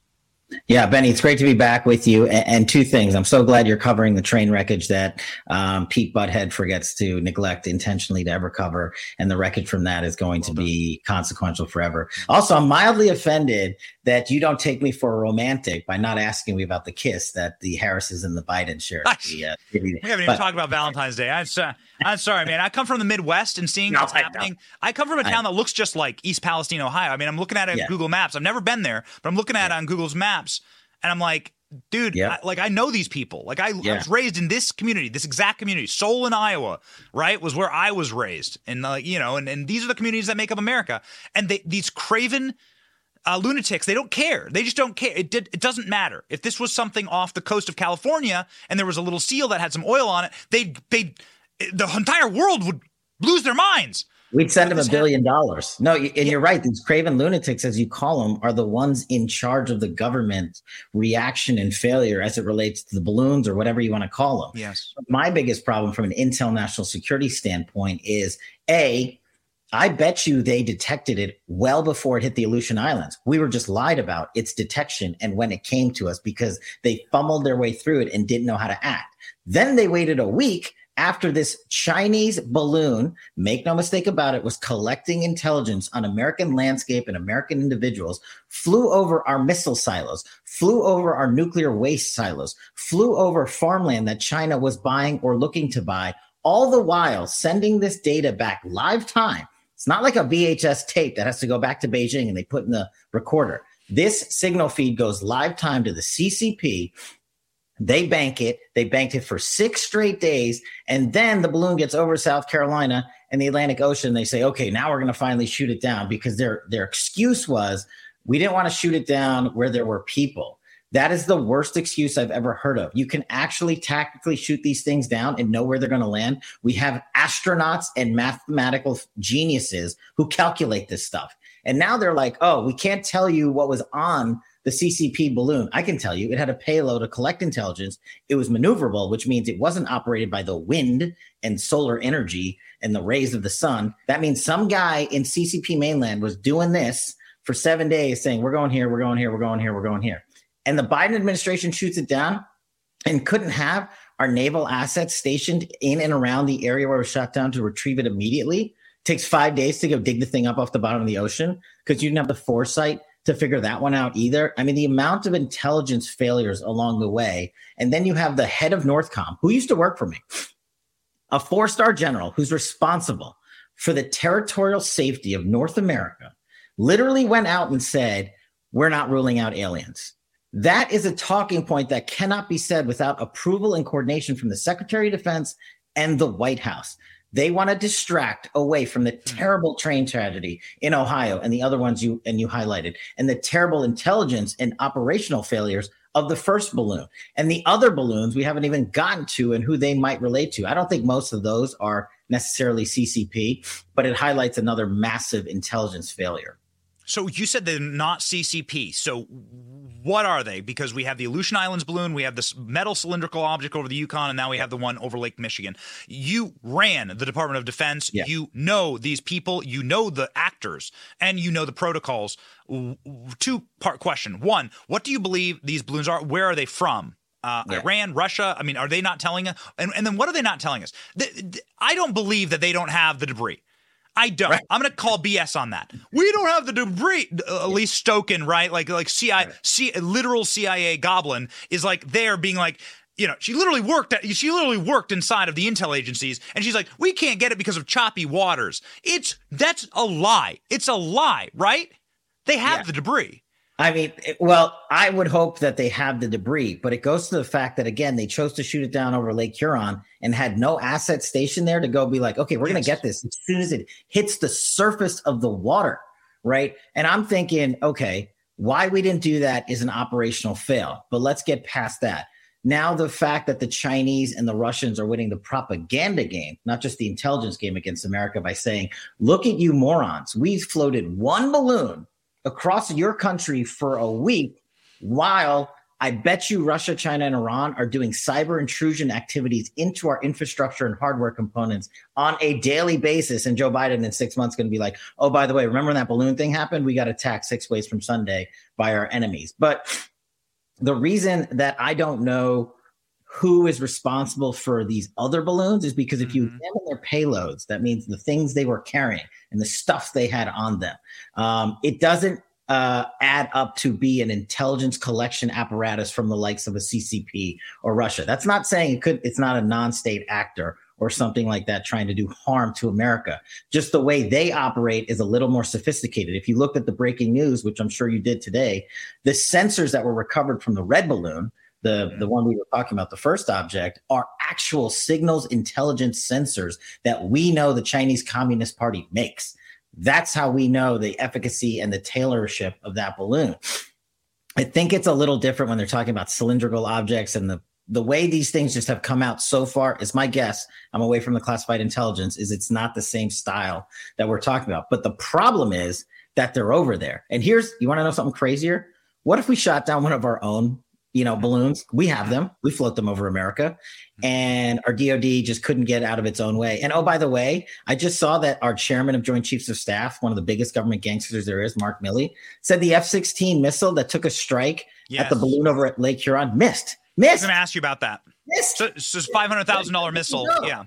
Yeah, Benny, it's great to be back with you. And, two things. I'm so glad you're covering the train wreckage that um, Pete Butthead forgets to neglect intentionally to ever cover. And the wreckage from that is going well to be consequential forever. Also, I'm mildly offended that you don't take me for a romantic by not asking me about the kiss that the Harrises and the Biden shared. The, uh, we haven't even talked about Valentine's Day. I'm, so, I'm sorry, man. I come from the Midwest and seeing no, what's I happening. Know. I come from a town that looks just like East Palestine, Ohio. I mean, I'm looking at it yeah. Google Maps. I've never been there, but I'm looking at yeah. it on Google's Maps, and I'm like, dude, yeah. I, like I know these people. Like I. I, was raised in this community, this exact community. Solon, Iowa, right, was where I was raised, and like you know, and, and these are the communities that make up America. And they, these craven uh, lunatics. They don't care. They just don't care. It did. It doesn't matter if this was something off the coast of California and there was a little seal that had some oil on it. They they the entire world would lose their minds. We'd send them a billion dollars. No, and yeah. you're right. These craven lunatics, as you call them, are the ones in charge of the government reaction and failure as it relates to the balloons or whatever you want to call them. Yes. My biggest problem from an intel national security standpoint is a I bet you they detected it well before it hit the Aleutian Islands. We were just lied about its detection and when it came to us because they fumbled their way through it and didn't know how to act. Then they waited a week after this Chinese balloon, make no mistake about it, was collecting intelligence on American landscape and American individuals, flew over our missile silos, flew over our nuclear waste silos, flew over farmland that China was buying or looking to buy, all the while sending this data back live time it's not like a VHS tape that has to go back to Beijing and they put in the recorder. This signal feed goes live time to the CCP. They bank it. They banked it for six straight days. And then the balloon gets over South Carolina and the Atlantic Ocean. They say, okay, now we're going to finally shoot it down because their, their excuse was we didn't want to shoot it down where there were people. That is the worst excuse I've ever heard of. You can actually tactically shoot these things down and know where they're going to land. We have astronauts and mathematical geniuses who calculate this stuff. And now they're like, oh, we can't tell you what was on the CCP balloon. I can tell you it had a payload to collect intelligence. It was maneuverable, which means it wasn't operated by the wind and solar energy and the rays of the sun. That means some guy in CCP mainland was doing this for seven days saying, we're going here, we're going here, we're going here, we're going here and the Biden administration shoots it down and couldn't have our naval assets stationed in and around the area where it was shot down to retrieve it immediately. It takes five days to go dig the thing up off the bottom of the ocean because you didn't have the foresight to figure that one out either. I mean, the amount of intelligence failures along the way. And then you have the head of Northcom, who used to work for me, a four star general who's responsible for the territorial safety of North America, literally went out and said, We're not ruling out aliens. That is a talking point that cannot be said without approval and coordination from the Secretary of Defense and the White House. They want to distract away from the hmm. terrible train tragedy in Ohio and the other ones you and you highlighted, and the terrible intelligence and operational failures of the first balloon and the other balloons we haven't even gotten to and who they might relate to. I don't think most of those are necessarily CCP, but it highlights another massive intelligence failure. So you said they're not CCP. So what are they? Because we have the Aleutian Islands balloon, we have this metal cylindrical object over the Yukon, and now we have the one over Lake Michigan. You ran the Department of Defense. Yeah. You know these people. You know the actors, and you know the protocols. Two part question: One, what do you believe these balloons are? Where are they from? Uh, yeah. Iran, Russia. I mean, are they not telling us? And, and then what are they not telling us? I don't believe that they don't have the debris. I don't. Right. I'm going to call BS on that. We don't have the debris. Uh, Elissa Slotkin, right? Like like CIA, right. C, literal CIA goblin is like there being like, you know, she literally worked at, she literally worked inside of the intel agencies and she's like, "We can't get it because of choppy waters." It's that's a lie. It's a lie, right? They have yeah. the debris. I mean, well, I would hope that they have the debris, but it goes to the fact that again, they chose to shoot it down over Lake Huron and had no asset stationed there to go be like, okay, we're yes. going to get this as soon as it hits the surface of the water, right? And I'm thinking, okay, why we didn't do that is an operational fail, but let's get past that. Now, the fact that the Chinese and the Russians are winning the propaganda game, not just the intelligence game against America, by saying, look at you morons, we floated one balloon across your country for a week while I bet you Russia, China, and Iran are doing cyber intrusion activities into our infrastructure and hardware components on a daily basis. And Joe Biden in six months going to be like, oh, by the way, remember when that balloon thing happened? We got attacked six ways from Sunday by our enemies. But the reason that I don't know who is responsible for these other balloons is because if you Mm-hmm. examine their payloads, that means the things they were carrying and the stuff they had on them, um, it doesn't uh, add up to be an intelligence collection apparatus from the likes of a CCP or Russia. That's not saying it could. It's not a non-state actor or something like that trying to do harm to America. Just the way they operate is a little more sophisticated. If you looked at the breaking news, which I'm sure you did today, the sensors that were recovered from the red balloon the the one we were talking about the first object are actual signals intelligence sensors that we know the Chinese Communist Party makes. That's how we know the efficacy and the tailorship of that balloon. I think it's a little different when they're talking about cylindrical objects and the the way these things just have come out so far is my guess i'm away from the classified intelligence is it's not the same style that we're talking about. But the problem is that they're over there. And here's you want to know something crazier? What if we shot down one of our own you know balloons we have them we float them over america and our dod just couldn't get out of its own way and oh by the way i just saw that our chairman of joint chiefs of staff one of the biggest government gangsters there is mark milley said the f-16 missile that took a strike at the balloon over at lake huron missed Missed. I was going to ask you about that. Missed. So, it's just five hundred thousand dollar missile. No. Yeah.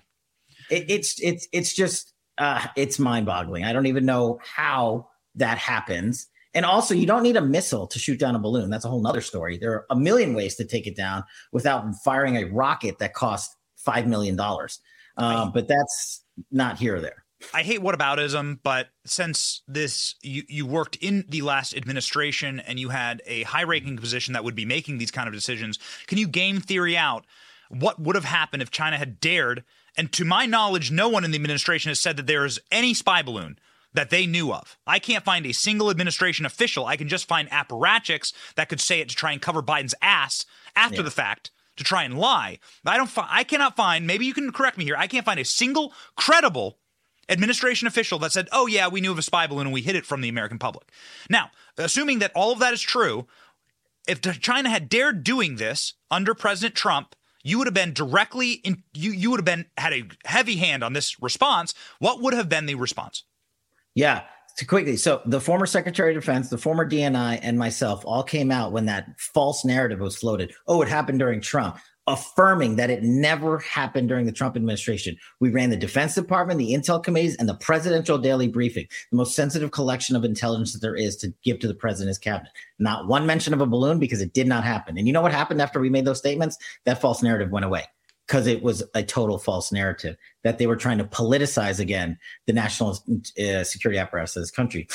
it, it's it's it's just uh it's mind-boggling i don't even know how that happens and also you don't need a missile to shoot down a balloon. That's a whole nother story. There are a million ways to take it down without firing a rocket that costs five million dollars. Um, but that's not here or there. I hate whataboutism, but since this you, you worked in the last administration and you had a high ranking position that would be making these kind of decisions, can you game theory out what would have happened if China had dared? And to my knowledge, no one in the administration has said that there is any spy balloon that they knew of. I can't find a single administration official. I can just find apparatchiks that could say it to try and cover Biden's ass after Yeah. the fact to try and lie. I don't. Fi- I cannot find. Maybe you can correct me here. I can't find a single credible administration official that said, "Oh yeah, we knew of a spy balloon and we hid it from the American public." Now, assuming that all of that is true, if China had dared doing this under President Trump, you would have been directly in. You you would have been had a heavy hand on this response. What would have been the response? Yeah. So quickly, so the former Secretary of Defense, the former DNI, and myself all came out when that false narrative was floated. Oh, it happened during Trump, affirming that it never happened during the Trump administration. We ran the Defense Department, the Intel committees, and the Presidential Daily Briefing, the most sensitive collection of intelligence that there is to give to the president's cabinet. Not one mention of a balloon because it did not happen. And you know what happened after we made those statements? That false narrative went away because it was a total false narrative that they were trying to politicize again the national uh, security apparatus of this country.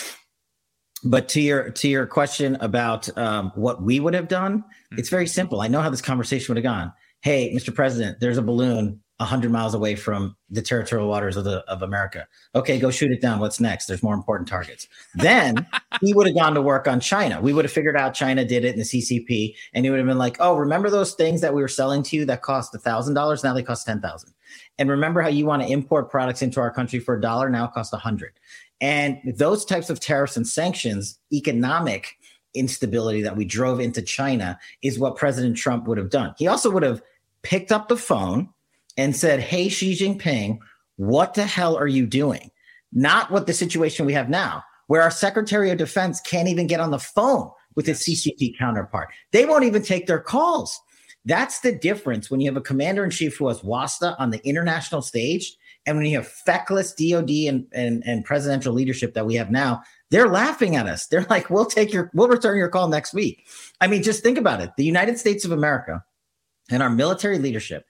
But to your to your question about um, what we would have done, it's very simple. I know how this conversation would have gone. Hey, Mr. President, there's a balloon hundred miles away from the territorial waters of the of America. Okay, go shoot it down. What's next? There's more important targets. Then he would have gone to work on China. We would have figured out China did it in the CCP, and he would have been like, "Oh, remember those things that we were selling to you that cost a thousand dollars? Now they cost ten thousand. And remember how you want to import products into our country for a dollar? Now it costs a hundred. And those types of tariffs and sanctions, economic instability that we drove into China, is what President Trump would have done. He also would have picked up the phone and said, Hey, Xi Jinping, what the hell are you doing? Not what the situation we have now, where our Secretary of Defense can't even get on the phone with his CCP counterpart. They won't even take their calls. That's the difference when you have a commander in chief who has WASTA on the international stage, and when you have feckless DOD and, and, and presidential leadership that we have now, they're laughing at us. They're like, we'll take your, we'll return your call next week. I mean, just think about it. The United States of America and our military leadership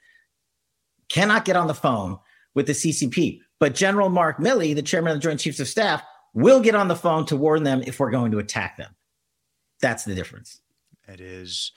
cannot get on the phone with the CCP. But General Mark Milley, the chairman of the Joint Chiefs of Staff, will get on the phone to warn them if we're going to attack them. That's the difference. It is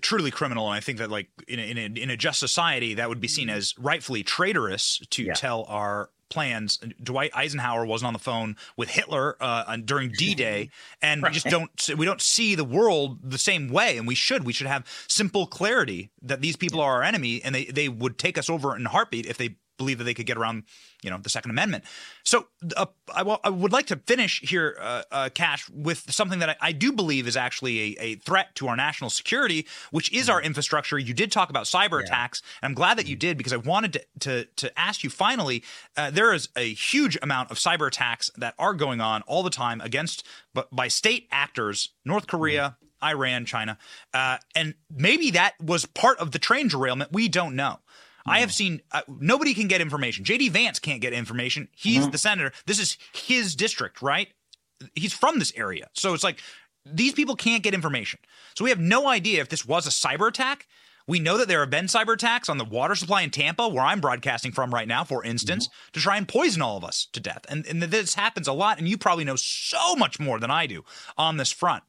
truly criminal, and I think that like in a, in a, in a just society, that would be seen mm. as rightfully traitorous to tell our plans. Dwight Eisenhower wasn't on the phone with Hitler uh, during D-Day, and we just don't we don't see the world the same way, and we should. We should have simple clarity that these people are our enemy, and they they would take us over in a heartbeat if they believe that they could get around, you know, the Second Amendment. So uh, I, w- I would like to finish here, uh, uh, Kash, with something that I, I do believe is actually a, a, threat to our national security, which is our infrastructure. You did talk about cyber yeah. attacks, and I'm glad that you did because I wanted to to, to ask you finally. Uh, there is a huge amount of cyber attacks that are going on all the time against, but by state actors, North Korea. Iran, China, uh, and maybe that was part of the train derailment. We don't know. I have seen uh, nobody can get information. JD Vance can't get information. He's mm-hmm. the senator. This is his district, right? He's from this area. So it's like these people can't get information. So we have no idea if this was a cyber attack. We know that there have been cyber attacks on the water supply in Tampa, where I'm broadcasting from right now, for instance, mm-hmm. to try and poison all of us to death. And, and this happens a lot, and you probably know so much more than I do on this front.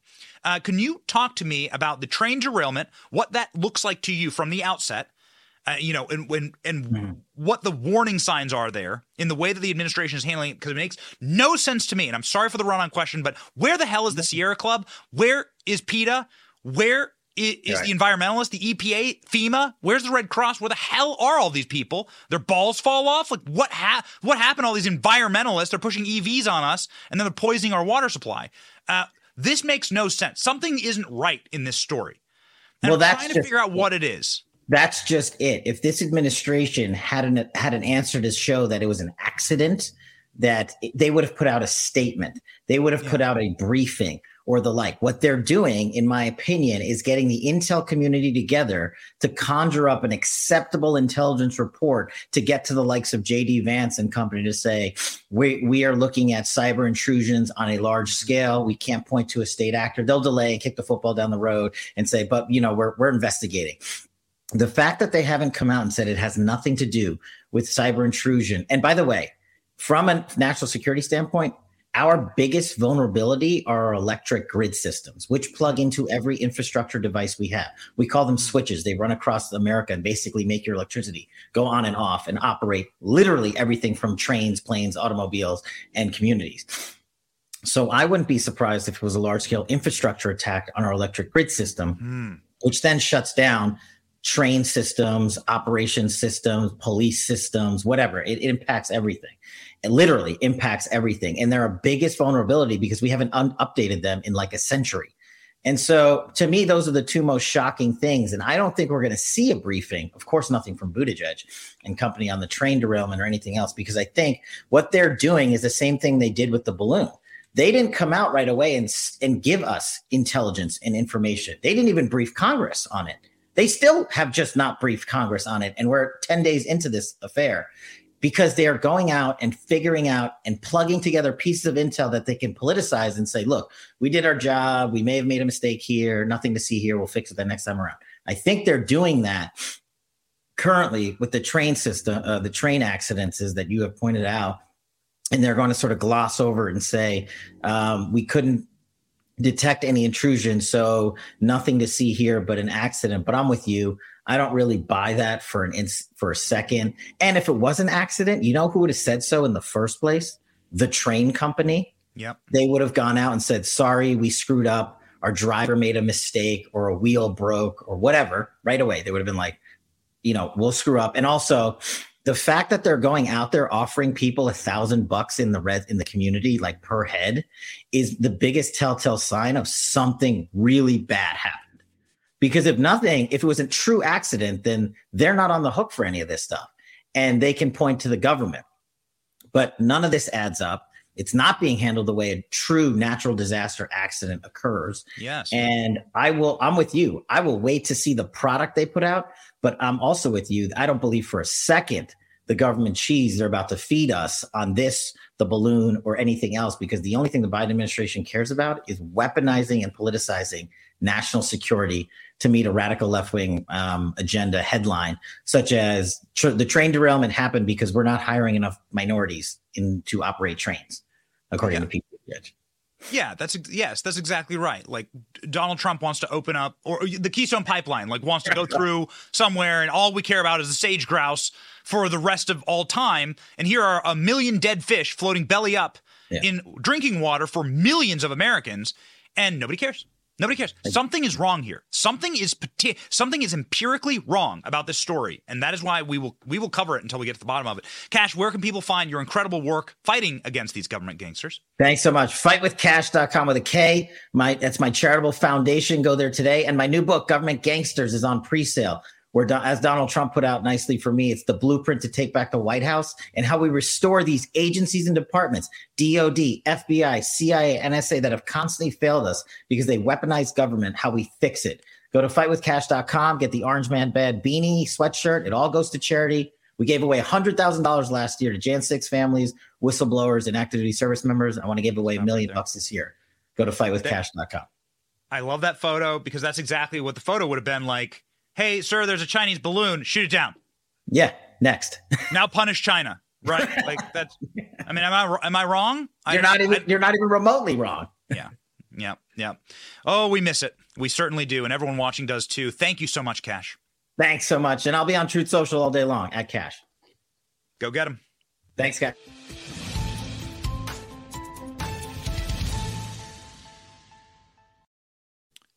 Uh, can you talk to me about the train derailment, what that looks like to you from the outset, uh, you know, and when and mm-hmm. what the warning signs are there in the way that the administration is handling it, because it makes no sense to me. And I'm sorry for the run-on question, but where the hell is the Sierra Club? Where is PETA? Where is, is right. the environmentalist, the EPA, FEMA? Where's the Red Cross? Where the hell are all these people? Their balls fall off. Like what ha- What happened? All these environmentalists are pushing EVs on us, and then they're poisoning our water supply. Uh, this makes no sense. Something isn't right in this story. And well, I'm that's trying to just, figure out what it is. That's just it. If this administration had an had an answer to show that it was an accident, that they would have put out a statement. They would have yeah. put out a briefing or the like. What they're doing, in my opinion, is getting the intel community together to conjure up an acceptable intelligence report to get to the likes of JD Vance and company to say, we, we are looking at cyber intrusions on a large mm-hmm. scale. We can't point to a state actor. They'll delay and kick the football down the road and say, but you know, we're, we're investigating the fact that they haven't come out and said it has nothing to do with cyber intrusion. And by the way, from a national security standpoint, our biggest vulnerability are our electric grid systems, which plug into every infrastructure device we have. We call them switches. They run across America and basically make your electricity go on and off and operate literally everything from trains, planes, automobiles, and communities. So I wouldn't be surprised if it was a large scale infrastructure attack on our electric grid system, mm. which then shuts down train systems, operation systems, police systems, whatever. It, it, impacts everything. It literally impacts everything. And they're our biggest vulnerability because we haven't un- updated them in like a century. And so to me, those are the two most shocking things. And I don't think we're going to see a briefing. Of course, nothing from Buttigieg and company on the train derailment or anything else, because I think what they're doing is the same thing they did with the balloon. They didn't come out right away and, and give us intelligence and information. They didn't even brief Congress on it. They still have just not briefed Congress on it. And we're 10 days into this affair because they are going out and figuring out and plugging together pieces of intel that they can politicize and say, look, we did our job. We may have made a mistake here. Nothing to see here. We'll fix it the next time around. I think they're doing that currently with the train system, uh, the train accidents is that you have pointed out. And they're going to sort of gloss over and say, um, we couldn't detect any intrusion. So nothing to see here but an accident. But I'm with you. I don't really buy that for an ins- for a second. And if it was an accident, you know who would have said so in the first place? The train company. Yep. They would have gone out and said, "Sorry, we screwed up. Our driver made a mistake or a wheel broke or whatever." Right away, they would have been like, "You know, we'll screw up." And also, the fact that they're going out there offering people a thousand bucks in the red in the community like per head is the biggest telltale sign of something really bad happened. Because if nothing if it was a true accident then they're not on the hook for any of this stuff and they can point to the government. But none of this adds up. It's not being handled the way a true natural disaster accident occurs. Yes. And i will i'm with you. I will wait to see the product they put out but I'm also with you. I don't believe for a second the government cheese they're about to feed us on this, the balloon, or anything else, because the only thing the Biden administration cares about is weaponizing and politicizing national security to meet a radical left wing um, agenda headline, such as tr- the train derailment happened because we're not hiring enough minorities in to operate trains, according yeah. to people. Yeah, that's yes, that's exactly right. Like Donald Trump wants to open up, or the Keystone Pipeline, like wants to go through somewhere, and all we care about is the sage grouse for the rest of all time. And here are a million dead fish floating belly up yeah. in drinking water for millions of Americans, and nobody cares. Nobody cares. Something is wrong here. Something is something is empirically wrong about this story, and that is why we will we will cover it until we get to the bottom of it. Kash, where can people find your incredible work fighting against these government gangsters? Thanks so much. Fightwithkash.com with a K. My that's my charitable foundation. Go there today, and my new book, Government Gangsters, is on pre-sale where, as Donald Trump put out nicely for me, it's the blueprint to take back the White House and how we restore these agencies and departments, DOD, FBI, CIA, NSA, that have constantly failed us because they weaponize government, how we fix it. Go to fightwithkash.com, get the Orange Man Bad beanie, sweatshirt. It all goes to charity. We gave away $100,000 last year to Jan 6 families, whistleblowers, and active duty service members. I want to give away a million bucks this year. Go to fightwithkash.com. I love that photo because that's exactly what the photo would have been like hey, sir, there's a Chinese balloon, shoot it down. Yeah, next. now punish China, right? Like that's. I mean, am I am I wrong? You're I, not even I, you're not even remotely wrong. yeah, yeah, yeah. Oh, we miss it. We certainly do, and everyone watching does too. Thank you so much, Kash. Thanks so much, and I'll be on Truth Social all day long at Kash. Go get him. Thanks, guys.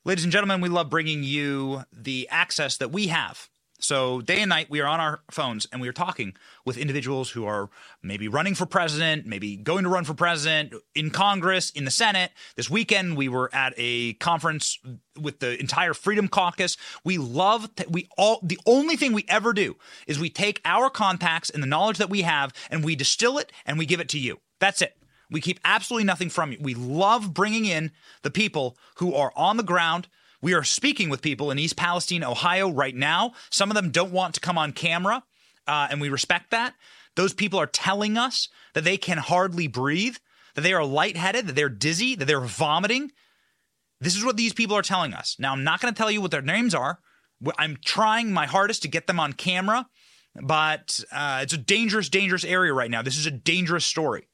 Ladies and gentlemen, we love bringing you the access that we have. So, day and night, we are on our phones and we are talking with individuals who are maybe running for president, maybe going to run for president in Congress, in the Senate. This weekend, we were at a conference with the entire Freedom Caucus. We love, we all, the only thing we ever do is we take our contacts and the knowledge that we have and we distill it and we give it to you. That's it. We keep absolutely nothing from you. We love bringing in the people who are on the ground. We are speaking with people in East Palestine, Ohio right now. Some of them don't want to come on camera, uh, and we respect that. Those people are telling us that they can hardly breathe, that they are lightheaded, that they're dizzy, that they're vomiting. This is what these people are telling us. Now, I'm not going to tell you what their names are. I'm trying my hardest to get them on camera, but uh, it's a dangerous, dangerous area right now. This is a dangerous story.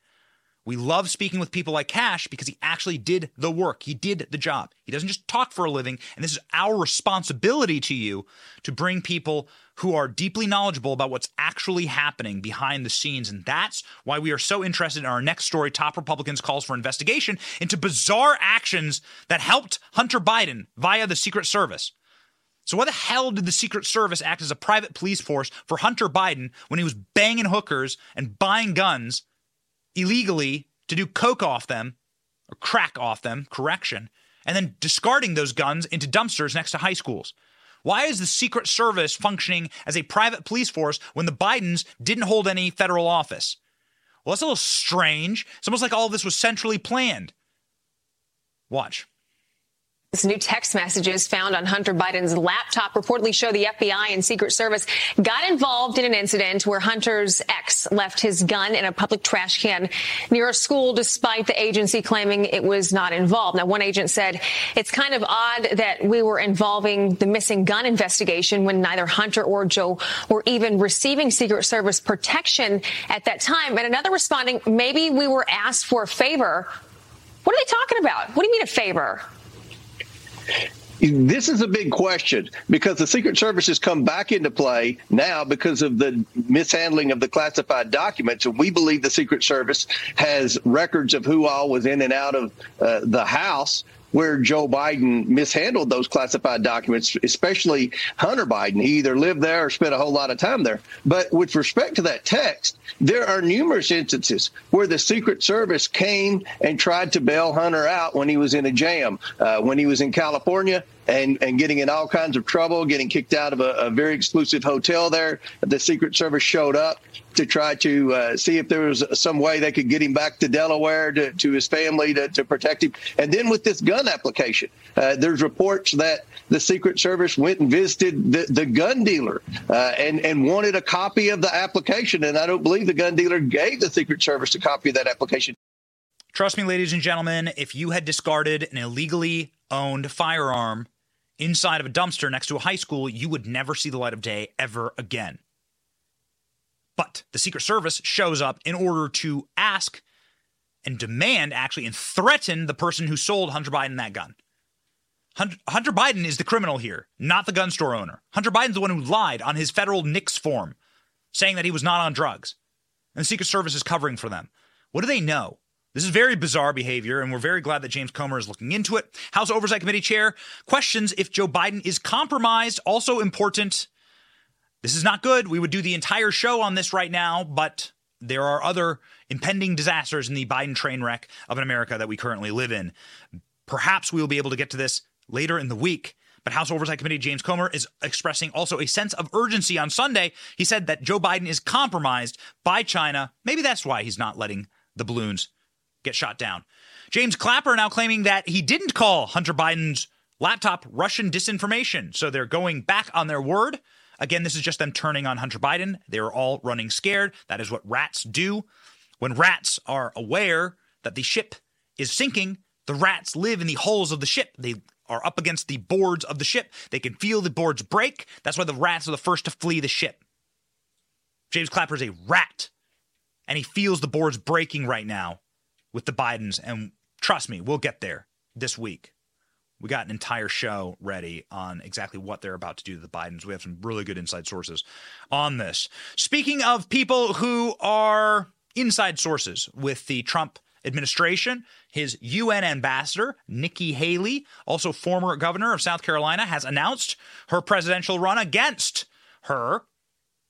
We love speaking with people like Kash because he actually did the work. He did the job. He doesn't just talk for a living. And this is our responsibility to you to bring people who are deeply knowledgeable about what's actually happening behind the scenes. And that's why we are so interested in our next story Top Republicans calls for investigation into bizarre actions that helped Hunter Biden via the Secret Service. So, why the hell did the Secret Service act as a private police force for Hunter Biden when he was banging hookers and buying guns? Illegally to do coke off them or crack off them, correction, and then discarding those guns into dumpsters next to high schools. Why is the Secret Service functioning as a private police force when the Bidens didn't hold any federal office? Well, that's a little strange. It's almost like all this was centrally planned. Watch. This new text messages found on Hunter Biden's laptop reportedly show the FBI and Secret Service got involved in an incident where Hunter's ex left his gun in a public trash can near a school despite the agency claiming it was not involved. Now, one agent said it's kind of odd that we were involving the missing gun investigation when neither Hunter or Joe were even receiving Secret Service protection at that time. And another responding, maybe we were asked for a favor. What are they talking about? What do you mean a favor? This is a big question because the Secret Service has come back into play now because of the mishandling of the classified documents. And we believe the Secret Service has records of who all was in and out of uh, the House where Joe Biden mishandled those classified documents, especially Hunter Biden. He either lived there or spent a whole lot of time there. But with respect to that text, there are numerous instances where the Secret Service came and tried to bail Hunter out when he was in a jam, uh, when he was in California and, and getting in all kinds of trouble, getting kicked out of a, a very exclusive hotel there. The Secret Service showed up to try to uh, see if there was some way they could get him back to Delaware to, to his family to, to protect him. And then with this gun application, uh, there's reports that the Secret Service went and visited the, the gun dealer uh, and, and wanted a copy of the application. And I don't believe the gun dealer gave the Secret Service a copy of that application. Trust me, ladies and gentlemen, if you had discarded an illegally owned firearm inside of a dumpster next to a high school, you would never see the light of day ever again. But the Secret Service shows up in order to ask and demand, actually, and threaten the person who sold Hunter Biden that gun. Hunter, Biden is the criminal here, not the gun store owner. Hunter Biden's the one who lied on his federal NICS form, saying that he was not on drugs. And the Secret Service is covering for them. What do they know? This is very bizarre behavior, and we're very glad that James Comer is looking into it. House Oversight Committee Chair questions if Joe Biden is compromised. Also important. This is not good. We would do the entire show on this right now, but there are other impending disasters in the Biden train wreck of an America that we currently live in. Perhaps we will be able to get to this later in the week. But House Oversight Committee James Comer is expressing also a sense of urgency on Sunday. He said that Joe Biden is compromised by China. Maybe that's why he's not letting the balloons get shot down. James Clapper now claiming that he didn't call Hunter Biden's laptop Russian disinformation. So they're going back on their word. Again, this is just them turning on Hunter Biden. They're all running scared. That is what rats do. When rats are aware that the ship is sinking, the rats live in the holes of the ship. They are up against the boards of the ship. They can feel the boards break. That's why the rats are the first to flee the ship. James Clapper is a rat, and he feels the boards breaking right now with the Bidens. And trust me, we'll get there this week. We got an entire show ready on exactly what they're about to do to the Bidens. We have some really good inside sources on this. Speaking of people who are inside sources with the Trump administration. His UN ambassador, Nikki Haley, also former governor of South Carolina, has announced her presidential run against her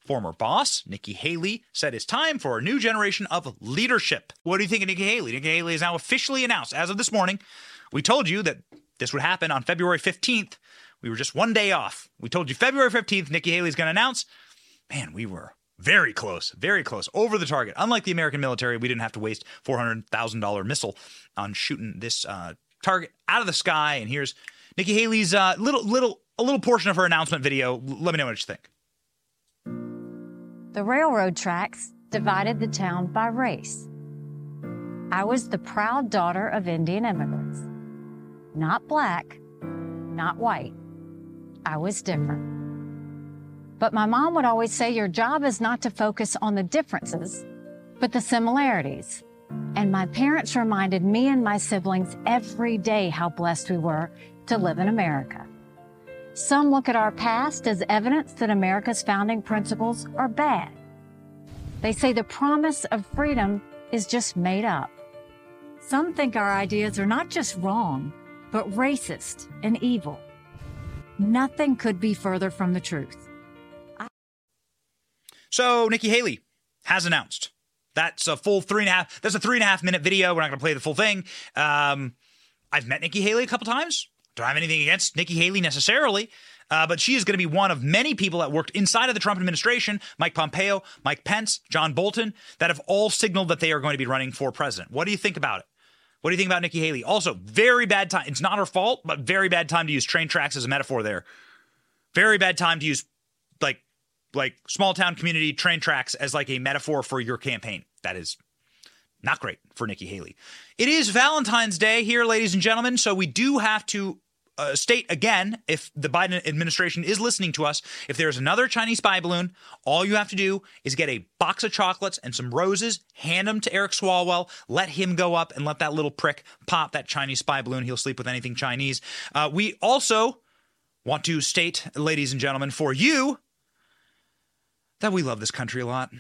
former boss, Nikki Haley, said it's time for a new generation of leadership. What do you think of Nikki Haley? Nikki Haley is now officially announced as of this morning. We told you that this would happen on February 15th. We were just one day off. We told you February 15th, Nikki Haley's going to announce. Man, we were very close, very close, over the target. Unlike the American military, we didn't have to waste $400,000 missile on shooting this uh, target out of the sky. And here's Nikki Haley's uh, little, little, a little portion of her announcement video. Let me know what you think. The railroad tracks divided the town by race. I was the proud daughter of Indian immigrants. Not black, not white. I was different. But my mom would always say your job is not to focus on the differences, but the similarities. And my parents reminded me and my siblings every day how blessed we were to live in America. Some look at our past as evidence that America's founding principles are bad. They say the promise of freedom is just made up. Some think our ideas are not just wrong, but racist and evil. Nothing could be further from the truth. So Nikki Haley has announced. That's a full three and a half. That's a three and a half minute video. We're not going to play the full thing. Um, I've met Nikki Haley a couple times. Don't have anything against Nikki Haley necessarily, uh, but she is going to be one of many people that worked inside of the Trump administration, Mike Pompeo, Mike Pence, John Bolton, that have all signaled that they are going to be running for president. What do you think about it? What do you think about Nikki Haley? Also, very bad time. It's not her fault, but very bad time to use train tracks as a metaphor there. Very bad time to use like like small town community train tracks as like a metaphor for your campaign. That is not great for Nikki Haley. It is Valentine's Day here, ladies and gentlemen, so we do have to uh, state again if the Biden administration is listening to us, if there's another Chinese spy balloon, all you have to do is get a box of chocolates and some roses, hand them to Eric Swalwell, let him go up and let that little prick pop that Chinese spy balloon. He'll sleep with anything Chinese. Uh, we also want to state, ladies and gentlemen, for you that we love this country a lot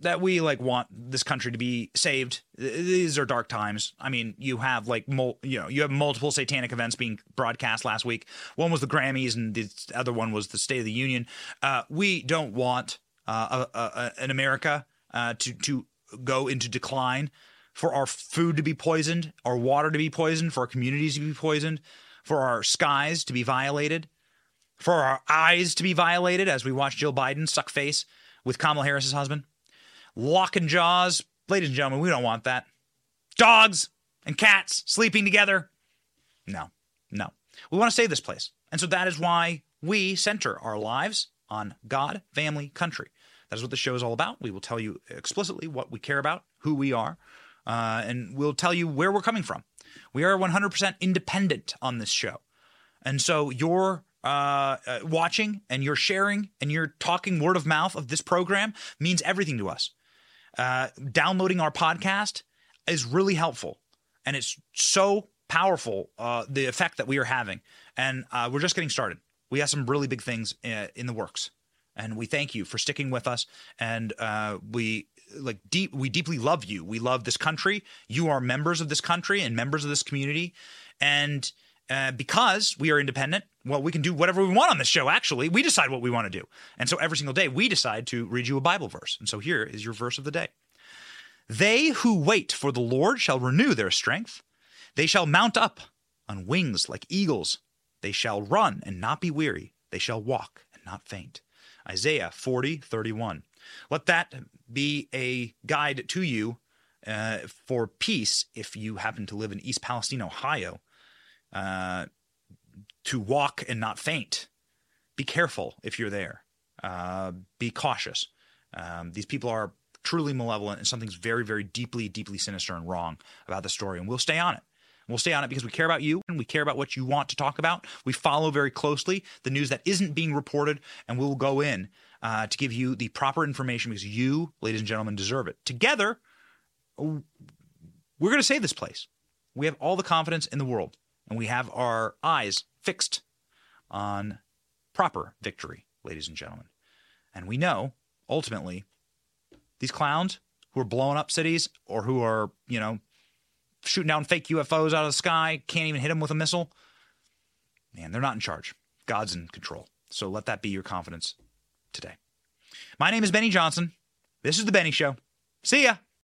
that we like want this country to be saved. These are dark times. I mean, you have like mul- you know you have multiple satanic events being broadcast last week. One was the Grammys, and the other one was the State of the Union. Uh, we don't want uh, a, a, an America uh, to to go into decline, for our food to be poisoned, our water to be poisoned, for our communities to be poisoned, for our skies to be violated for our eyes to be violated as we watch Jill Biden suck face with Kamala Harris's husband. Locking jaws. Ladies and gentlemen, we don't want that. Dogs and cats sleeping together. No, no. We want to save this place. And so that is why we center our lives on God, family, country. That is what the show is all about. We will tell you explicitly what we care about, who we are, uh, and we'll tell you where we're coming from. We are 100% independent on this show. And so your uh, uh, watching and you're sharing and you're talking word of mouth of this program means everything to us. Uh, downloading our podcast is really helpful, and it's so powerful uh, the effect that we are having. And uh, we're just getting started. We have some really big things uh, in the works, and we thank you for sticking with us. And we like deep we deeply love you. We love this country. You are members of this country and members of this community. And uh, because we are independent, well, we can do whatever we want on this show, actually. We decide what we want to do. And so every single day, we decide to read you a Bible verse. And so here is your verse of the day They who wait for the Lord shall renew their strength. They shall mount up on wings like eagles. They shall run and not be weary. They shall walk and not faint. Isaiah 40, 31. Let that be a guide to you uh, for peace if you happen to live in East Palestine, Ohio, uh, to walk and not faint. Be careful if you're there. Uh, be cautious. Um, these people are truly malevolent, and something's very, very deeply, deeply sinister and wrong about the story, and we'll stay on it. We'll stay on it because we care about you and we care about what you want to talk about. We follow very closely the news that isn't being reported, and we'll go in uh, to give you the proper information because you, ladies and gentlemen, deserve it. Together, we're going to save this place. We have all the confidence in the world, and we have our eyes fixed on proper victory, ladies and gentlemen. And we know, ultimately, these clowns who are blowing up cities or who are, you know, shooting down fake UFOs out of the sky, can't even hit them with a missile. Man, they're not in charge. God's in control. So let that be your confidence today. My name is Benny Johnson. This is The Benny Show. See ya.